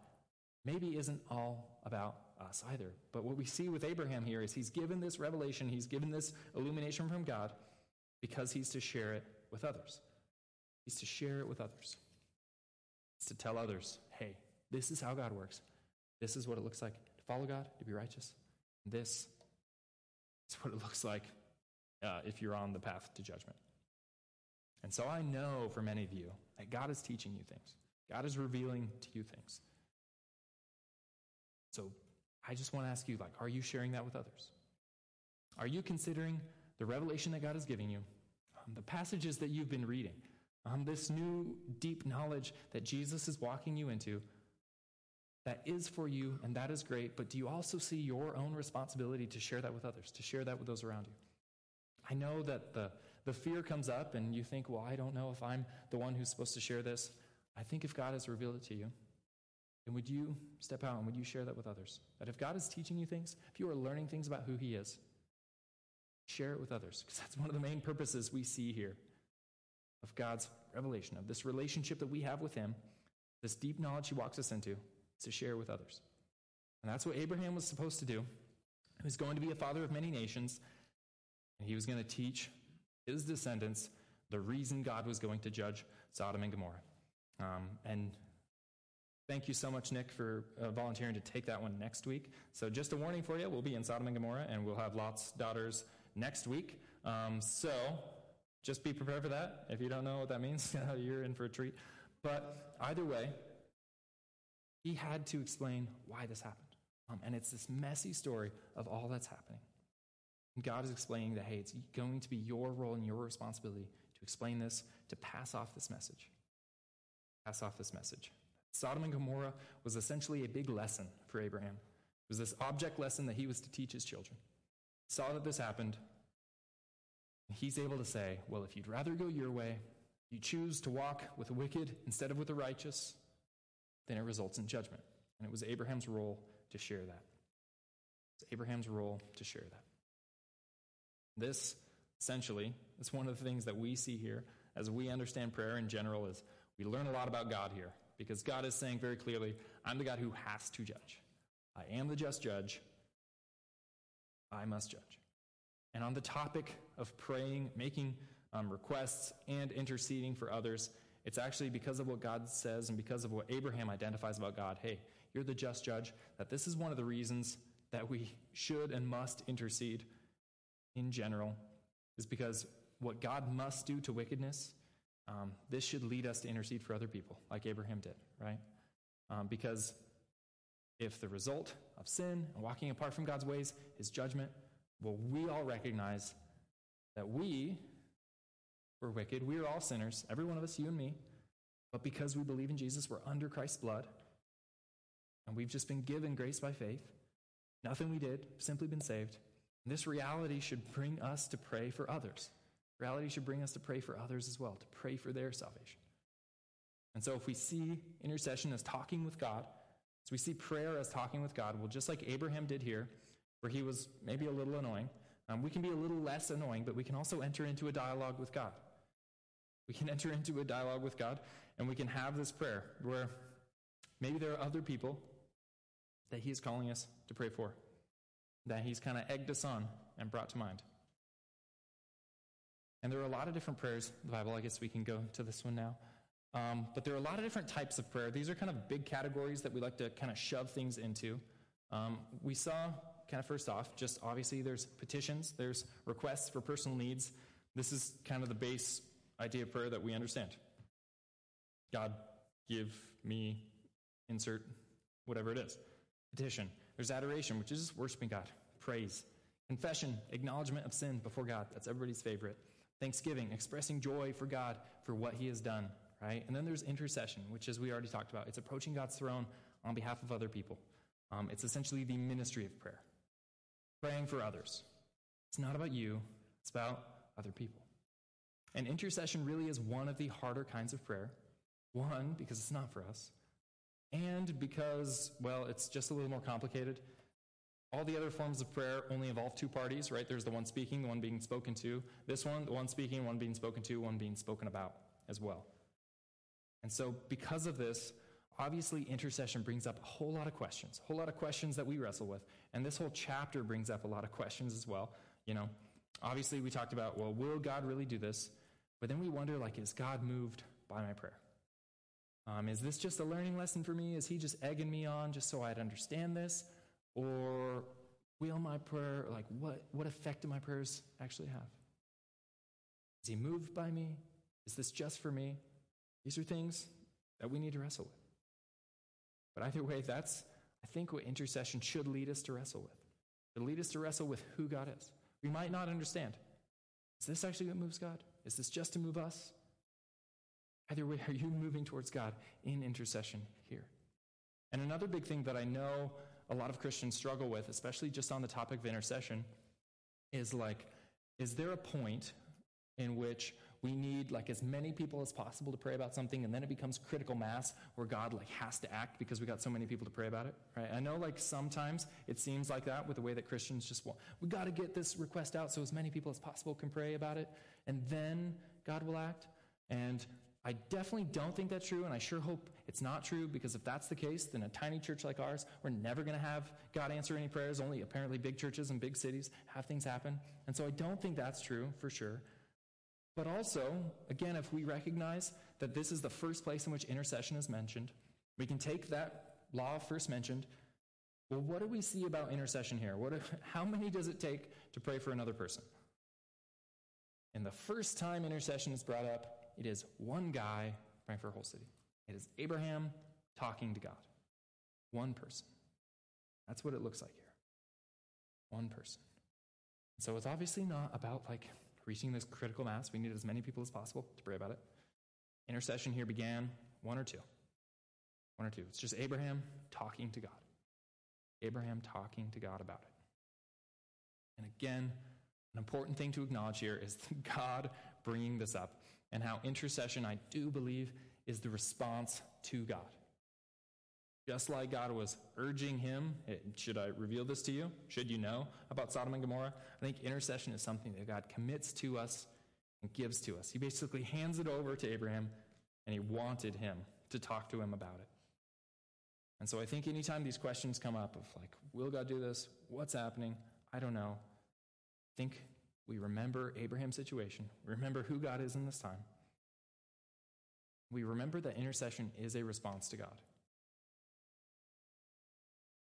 maybe isn't all about us either. But what we see with Abraham here is he's given this revelation, he's given this illumination from God because he's to share it with others. He's to share it with others. To tell others, hey, this is how God works. This is what it looks like to follow God, to be righteous. This is what it looks like uh, if you're on the path to judgment. And so I know for many of you that God is teaching you things, God is revealing to you things. So I just want to ask you like, are you sharing that with others? Are you considering the revelation that God is giving you, um, the passages that you've been reading, um, this new deep knowledge that Jesus is walking you into? That is for you, and that is great, but do you also see your own responsibility to share that with others, to share that with those around you? I know that the, the fear comes up and you think, well, I don't know if I'm the one who's supposed to share this. I think if God has revealed it to you, then would you step out and would you share that with others? That if God is teaching you things, if you are learning things about who He is, share it with others. Because that's one of the main purposes we see here of God's revelation, of this relationship that we have with Him, this deep knowledge He walks us into, to share with others. And that's what Abraham was supposed to do. He was going to be a father of many nations. And he was going to teach his descendants the reason God was going to judge Sodom and Gomorrah. Um, and Thank you so much, Nick, for uh, volunteering to take that one next week. So, just a warning for you we'll be in Sodom and Gomorrah, and we'll have Lot's daughters next week. Um, so, just be prepared for that. If you don't know what that means, you're in for a treat. But either way, he had to explain why this happened. Um, and it's this messy story of all that's happening. God is explaining that, hey, it's going to be your role and your responsibility to explain this, to pass off this message. Pass off this message. Sodom and Gomorrah was essentially a big lesson for Abraham. It was this object lesson that he was to teach his children. He saw that this happened. He's able to say, well, if you'd rather go your way, you choose to walk with the wicked instead of with the righteous, then it results in judgment. And it was Abraham's role to share that. It's Abraham's role to share that. This, essentially, is one of the things that we see here as we understand prayer in general is we learn a lot about God here because God is saying very clearly, I'm the God who has to judge. I am the just judge. I must judge. And on the topic of praying, making um, requests, and interceding for others, it's actually because of what God says and because of what Abraham identifies about God. Hey, you're the just judge, that this is one of the reasons that we should and must intercede in general, is because what God must do to wickedness, um, this should lead us to intercede for other people, like Abraham did, right? Um, because if the result of sin and walking apart from God's ways is judgment, well, we all recognize that we were wicked. We are all sinners, every one of us, you and me. But because we believe in Jesus, we're under Christ's blood. And we've just been given grace by faith. Nothing we did, simply been saved. And this reality should bring us to pray for others. Reality should bring us to pray for others as well, to pray for their salvation. And so if we see intercession as talking with God, as we see prayer as talking with God, well, just like Abraham did here, where he was maybe a little annoying, um, we can be a little less annoying, but we can also enter into a dialogue with God. We can enter into a dialogue with God, and we can have this prayer where maybe there are other people that He is calling us to pray for, that He's kind of egged us on and brought to mind. And there are a lot of different prayers the Bible. I guess we can go to this one now. Um, but there are a lot of different types of prayer. These are kind of big categories that we like to kind of shove things into. Um, we saw, kind of first off, just obviously there's petitions, there's requests for personal needs. This is kind of the base idea of prayer that we understand. God, give me, insert whatever it is. Petition. There's adoration, which is worshiping God. Praise. Confession, acknowledgement of sin before God. That's everybody's favorite. Thanksgiving, expressing joy for God for what he has done, right? And then there's intercession, which, as we already talked about, it's approaching God's throne on behalf of other people. Um, it's essentially the ministry of prayer, praying for others. It's not about you, it's about other people. And intercession really is one of the harder kinds of prayer. One, because it's not for us, and because, well, it's just a little more complicated. All the other forms of prayer only involve two parties, right? There's the one speaking, the one being spoken to. This one, the one speaking, one being spoken to, one being spoken about as well. And so, because of this, obviously intercession brings up a whole lot of questions, a whole lot of questions that we wrestle with. And this whole chapter brings up a lot of questions as well. You know, obviously we talked about, well, will God really do this? But then we wonder, like, is God moved by my prayer? Um, is this just a learning lesson for me? Is he just egging me on just so I'd understand this? Or will my prayer, like, what, what effect do my prayers actually have? Is he moved by me? Is this just for me? These are things that we need to wrestle with. But either way, that's, I think, what intercession should lead us to wrestle with. It lead us to wrestle with who God is. We might not understand. Is this actually what moves God? Is this just to move us? Either way, are you moving towards God in intercession here? And another big thing that I know a lot of Christians struggle with, especially just on the topic of intercession, is like, is there a point in which we need like as many people as possible to pray about something and then it becomes critical mass where god like has to act because we got so many people to pray about it right i know like sometimes it seems like that with the way that christians just want we got to get this request out so as many people as possible can pray about it and then god will act and I definitely don't think that's true, and I sure hope it's not true because if that's the case, then a tiny church like ours, we're never going to have God answer any prayers. Only apparently big churches and big cities have things happen. And so I don't think that's true for sure. But also, again, if we recognize that this is the first place in which intercession is mentioned, We can take that law first mentioned. Well, what do we see about intercession here? What how many does it take to pray for another person? And the first time intercession is brought up, it is one guy praying for a whole city. It is Abraham talking to God. One person. That's what it looks like here. One person. So it's obviously not about like reaching this critical mass. We need as many people as possible to pray about it. Intercession here began one or two. One or two. It's just Abraham talking to God. Abraham talking to God about it. And again, an important thing to acknowledge here is God bringing this up and how intercession, I do believe, is the response to God. Just like God was urging him, should I reveal this to you? Should you know about Sodom and Gomorrah? I think intercession is something that God commits to us and gives to us. He basically hands it over to Abraham, and he wanted him to talk to him about it. And so I think anytime these questions come up of like, will God do this? What's happening? I don't know. I think we remember Abraham's situation. We remember who God is in this time. We remember that intercession is a response to God.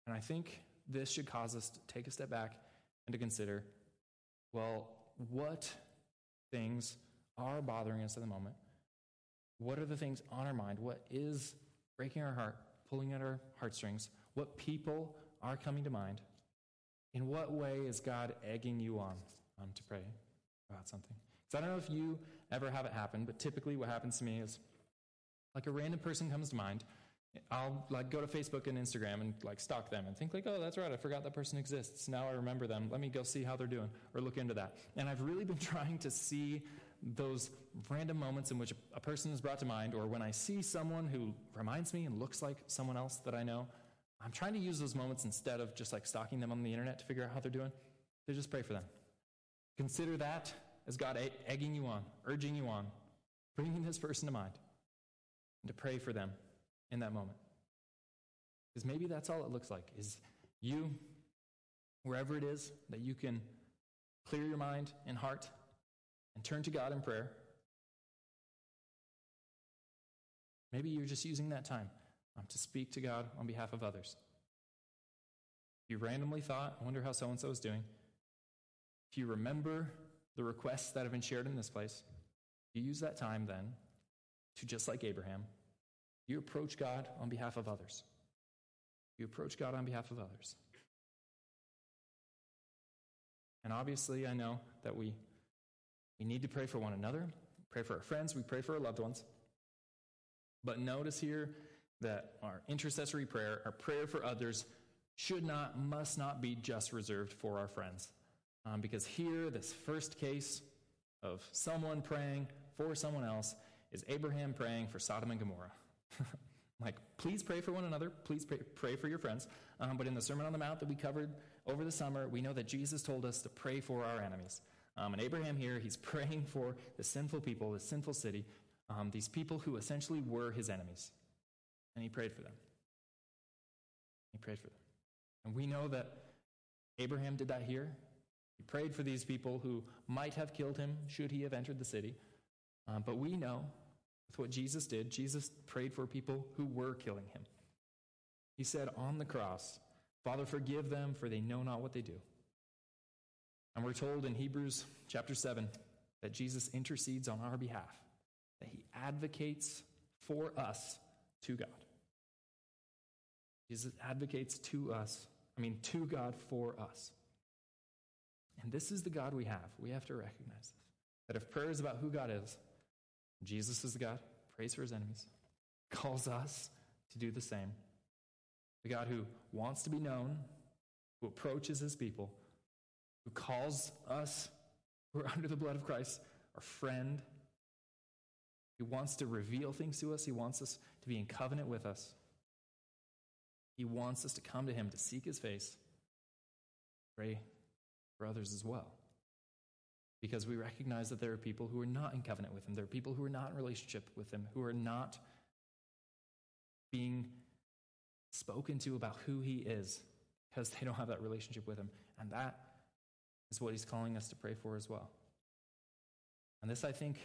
And I think this should cause us to take a step back and to consider well, what things are bothering us at the moment? What are the things on our mind? What is breaking our heart, pulling at our heartstrings? What people are coming to mind? In what way is God egging you on um, to pray about something? Because I don't know if you ever have it happen, but typically what happens to me is like a random person comes to mind I'll like go to Facebook and Instagram and like stalk them and think like, oh, that's right, I forgot that person exists. Now I remember them. Let me go see how they're doing or look into that. And I've really been trying to see those random moments in which a person is brought to mind, or when I see someone who reminds me and looks like someone else that I know, I'm trying to use those moments instead of just like stalking them on the internet to figure out how they're doing, to just pray for them. Consider that as God egging you on, urging you on, bringing this person to mind, and to pray for them in that moment. Because maybe that's all it looks like is you, wherever it is, that you can clear your mind and heart and turn to God in prayer. Maybe you're just using that time um, to speak to God on behalf of others. If you randomly thought, I wonder how so and so is doing. If you remember the requests that have been shared in this place, you use that time then to, just like Abraham, you approach God on behalf of others. You approach God on behalf of others. And obviously, I know that we, we need to pray for one another, pray for our friends, we pray for our loved ones. But notice here that our intercessory prayer, our prayer for others, should not, must not be just reserved for our friends. Um, because here, this first case of someone praying for someone else is Abraham praying for Sodom and Gomorrah. like, please pray for one another. Please pray, pray for your friends. Um, but in the Sermon on the Mount that we covered over the summer, we know that Jesus told us to pray for our enemies. Um, and Abraham here, he's praying for the sinful people, the sinful city, um, these people who essentially were his enemies. And he prayed for them. He prayed for them. And we know that Abraham did that here. He prayed for these people who might have killed him should he have entered the city. Um, but we know with what Jesus did, Jesus prayed for people who were killing him. He said on the cross, Father, forgive them, for they know not what they do. And we're told in Hebrews chapter 7 that Jesus intercedes on our behalf, that he advocates for us to God. Jesus advocates to us, I mean, to God for us. And this is the God we have. We have to recognize this. That if prayer is about who God is, Jesus is the God, prays for his enemies, calls us to do the same. The God who wants to be known, who approaches his people, who calls us who are under the blood of Christ our friend. He wants to reveal things to us, he wants us to be in covenant with us. He wants us to come to him to seek his face, pray for others as well because we recognize that there are people who are not in covenant with him. There are people who are not in relationship with him, who are not being spoken to about who he is because they don't have that relationship with him. And that is what he's calling us to pray for as well. And this, I think,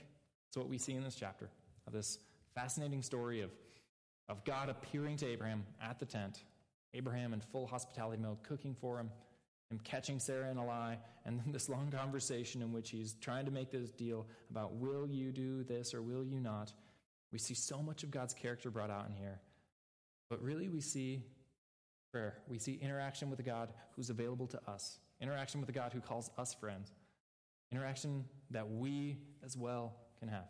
is what we see in this chapter of this fascinating story of of God appearing to Abraham at the tent, Abraham in full hospitality mode, cooking for him, him catching Sarah in a lie, and then this long conversation in which he's trying to make this deal about will you do this or will you not. We see so much of God's character brought out in here. But really, we see prayer. We see interaction with a God who's available to us, interaction with a God who calls us friends, interaction that we as well can have.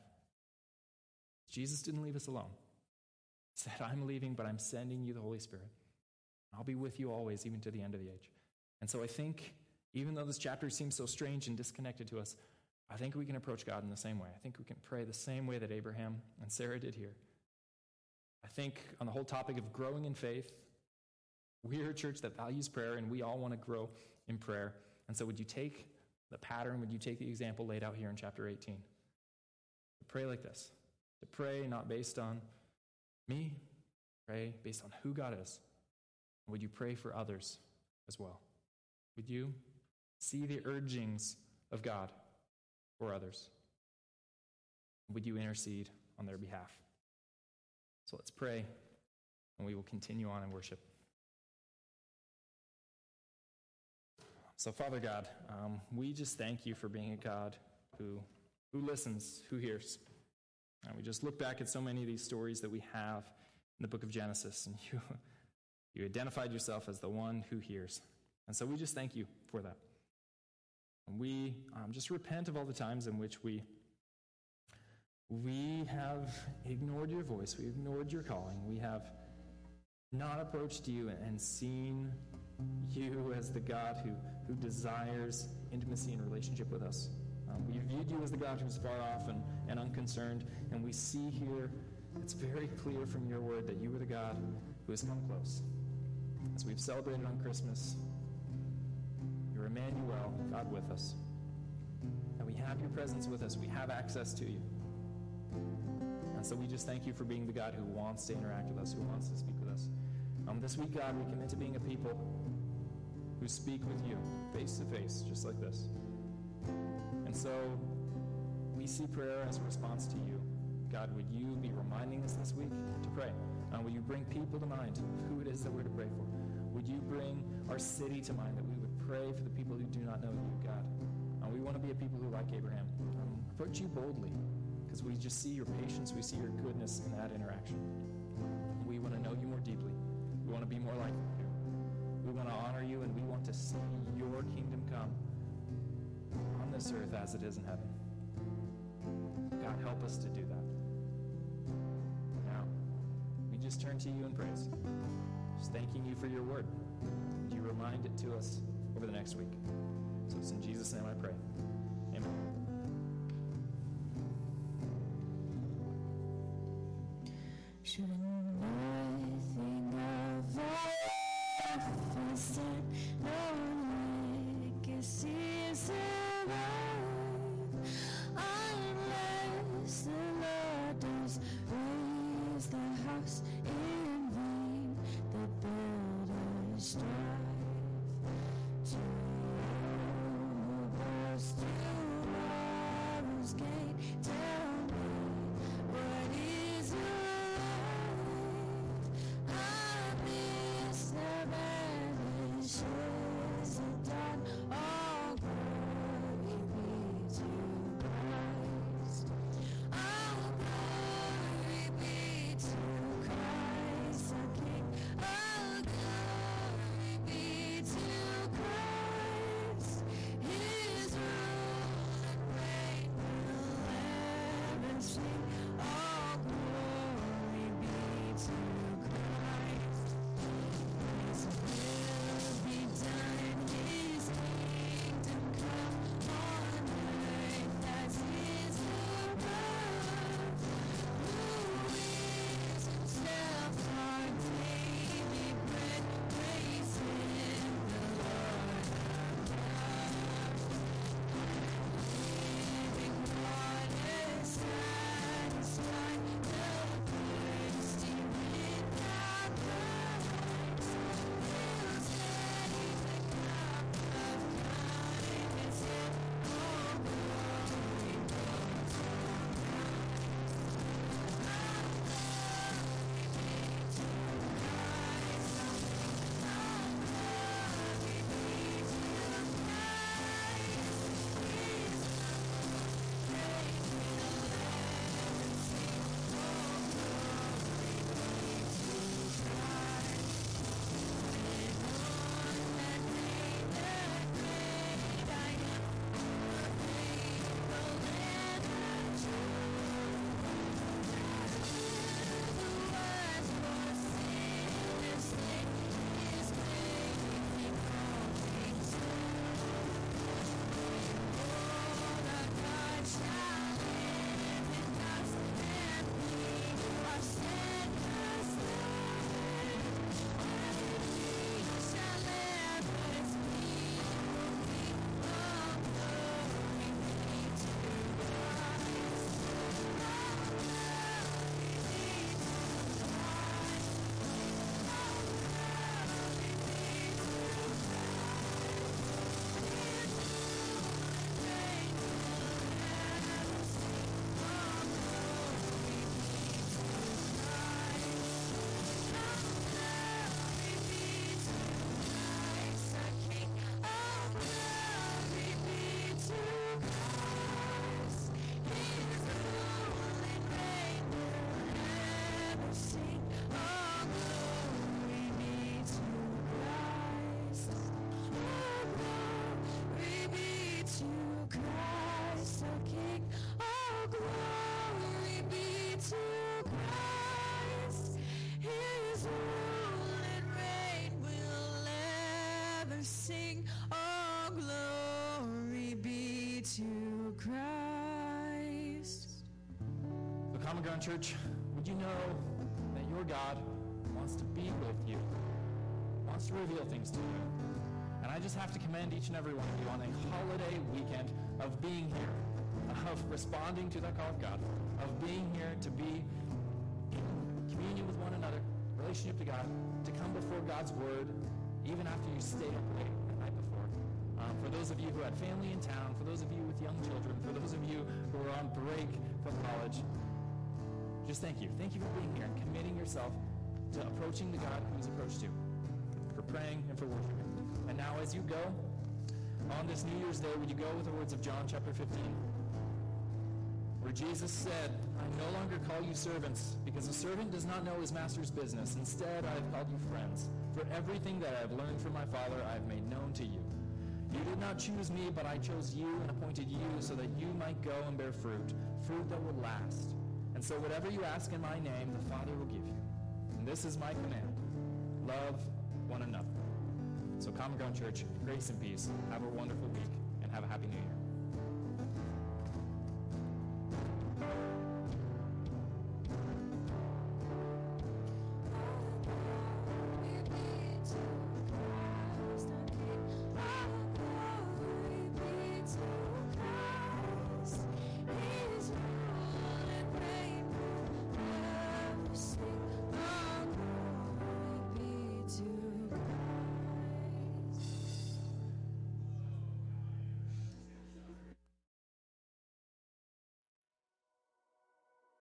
Jesus didn't leave us alone. He said, I'm leaving, but I'm sending you the Holy Spirit. I'll be with you always, even to the end of the age. And so I think, even though this chapter seems so strange and disconnected to us, I think we can approach God in the same way. I think we can pray the same way that Abraham and Sarah did here. I think on the whole topic of growing in faith, we're a church that values prayer and we all want to grow in prayer. And so, would you take the pattern, would you take the example laid out here in chapter 18? To pray like this. To pray not based on me, pray based on who God is. Would you pray for others as well? Would you see the urgings of God for others? Would you intercede on their behalf? So let's pray, and we will continue on in worship. So, Father God, um, we just thank you for being a God who, who listens, who hears. And we just look back at so many of these stories that we have in the book of Genesis, and you, you identified yourself as the one who hears. And so we just thank you for that. And we um, just repent of all the times in which we we have ignored your voice, we ignored your calling, we have not approached you and seen you as the God who, who desires intimacy and relationship with us. Um, we viewed you as the God who's far off and, and unconcerned, and we see here it's very clear from your word that you are the God who has come close. As we've celebrated on Christmas, you're Emmanuel, God with us. And we have your presence with us, we have access to you. And so we just thank you for being the God who wants to interact with us, who wants to speak with us. Um, this week, God, we commit to being a people who speak with you face to face, just like this. And so we see prayer as a response to you. God, would you be reminding us this week to pray? Uh, will you bring people to mind who it is that we're to pray for? Would you bring our city to mind that we pray for the people who do not know you, God? Uh, we want to be a people who, like Abraham, um, approach you boldly because we just see your patience, we see your goodness in that interaction. We want to know you more deeply. We want to be more like you. We want to honor you, and we want to see your kingdom come on this earth as it is in heaven. God, help us to do that. Now, we just turn to you in praise, just thanking you for your word. You remind it to us over the next week? So it's in Jesus' name I pray. Amen. Should of sing, all glory be to Christ. So, Common Ground Church, would you know that your God wants to be with you, wants to reveal things to you? And I just have to commend each and every one of you on a holiday weekend of being here, of responding to that call of God, of being here to be in communion with one another, relationship to God, to come before God's Word, even after you stay up late those of you who had family in town, for those of you with young children, for those of you who are on break from college, just thank you. Thank you for being here and committing yourself to approaching the God who's approached you, for praying and for worshiping. And now, as you go on this New Year's Day, would you go with the words of John chapter 15? Where Jesus said, I no longer call you servants, because a servant does not know his master's business. Instead, I have called you friends. For everything that I have learned from my Father, I have made known to you. You did not choose me, but I chose you and appointed you so that you might go and bear fruit, fruit that will last. And so whatever you ask in my name, the Father will give you. And this is my command. Love one another. So Common Ground Church, grace and peace. Have a wonderful week and have a happy new year.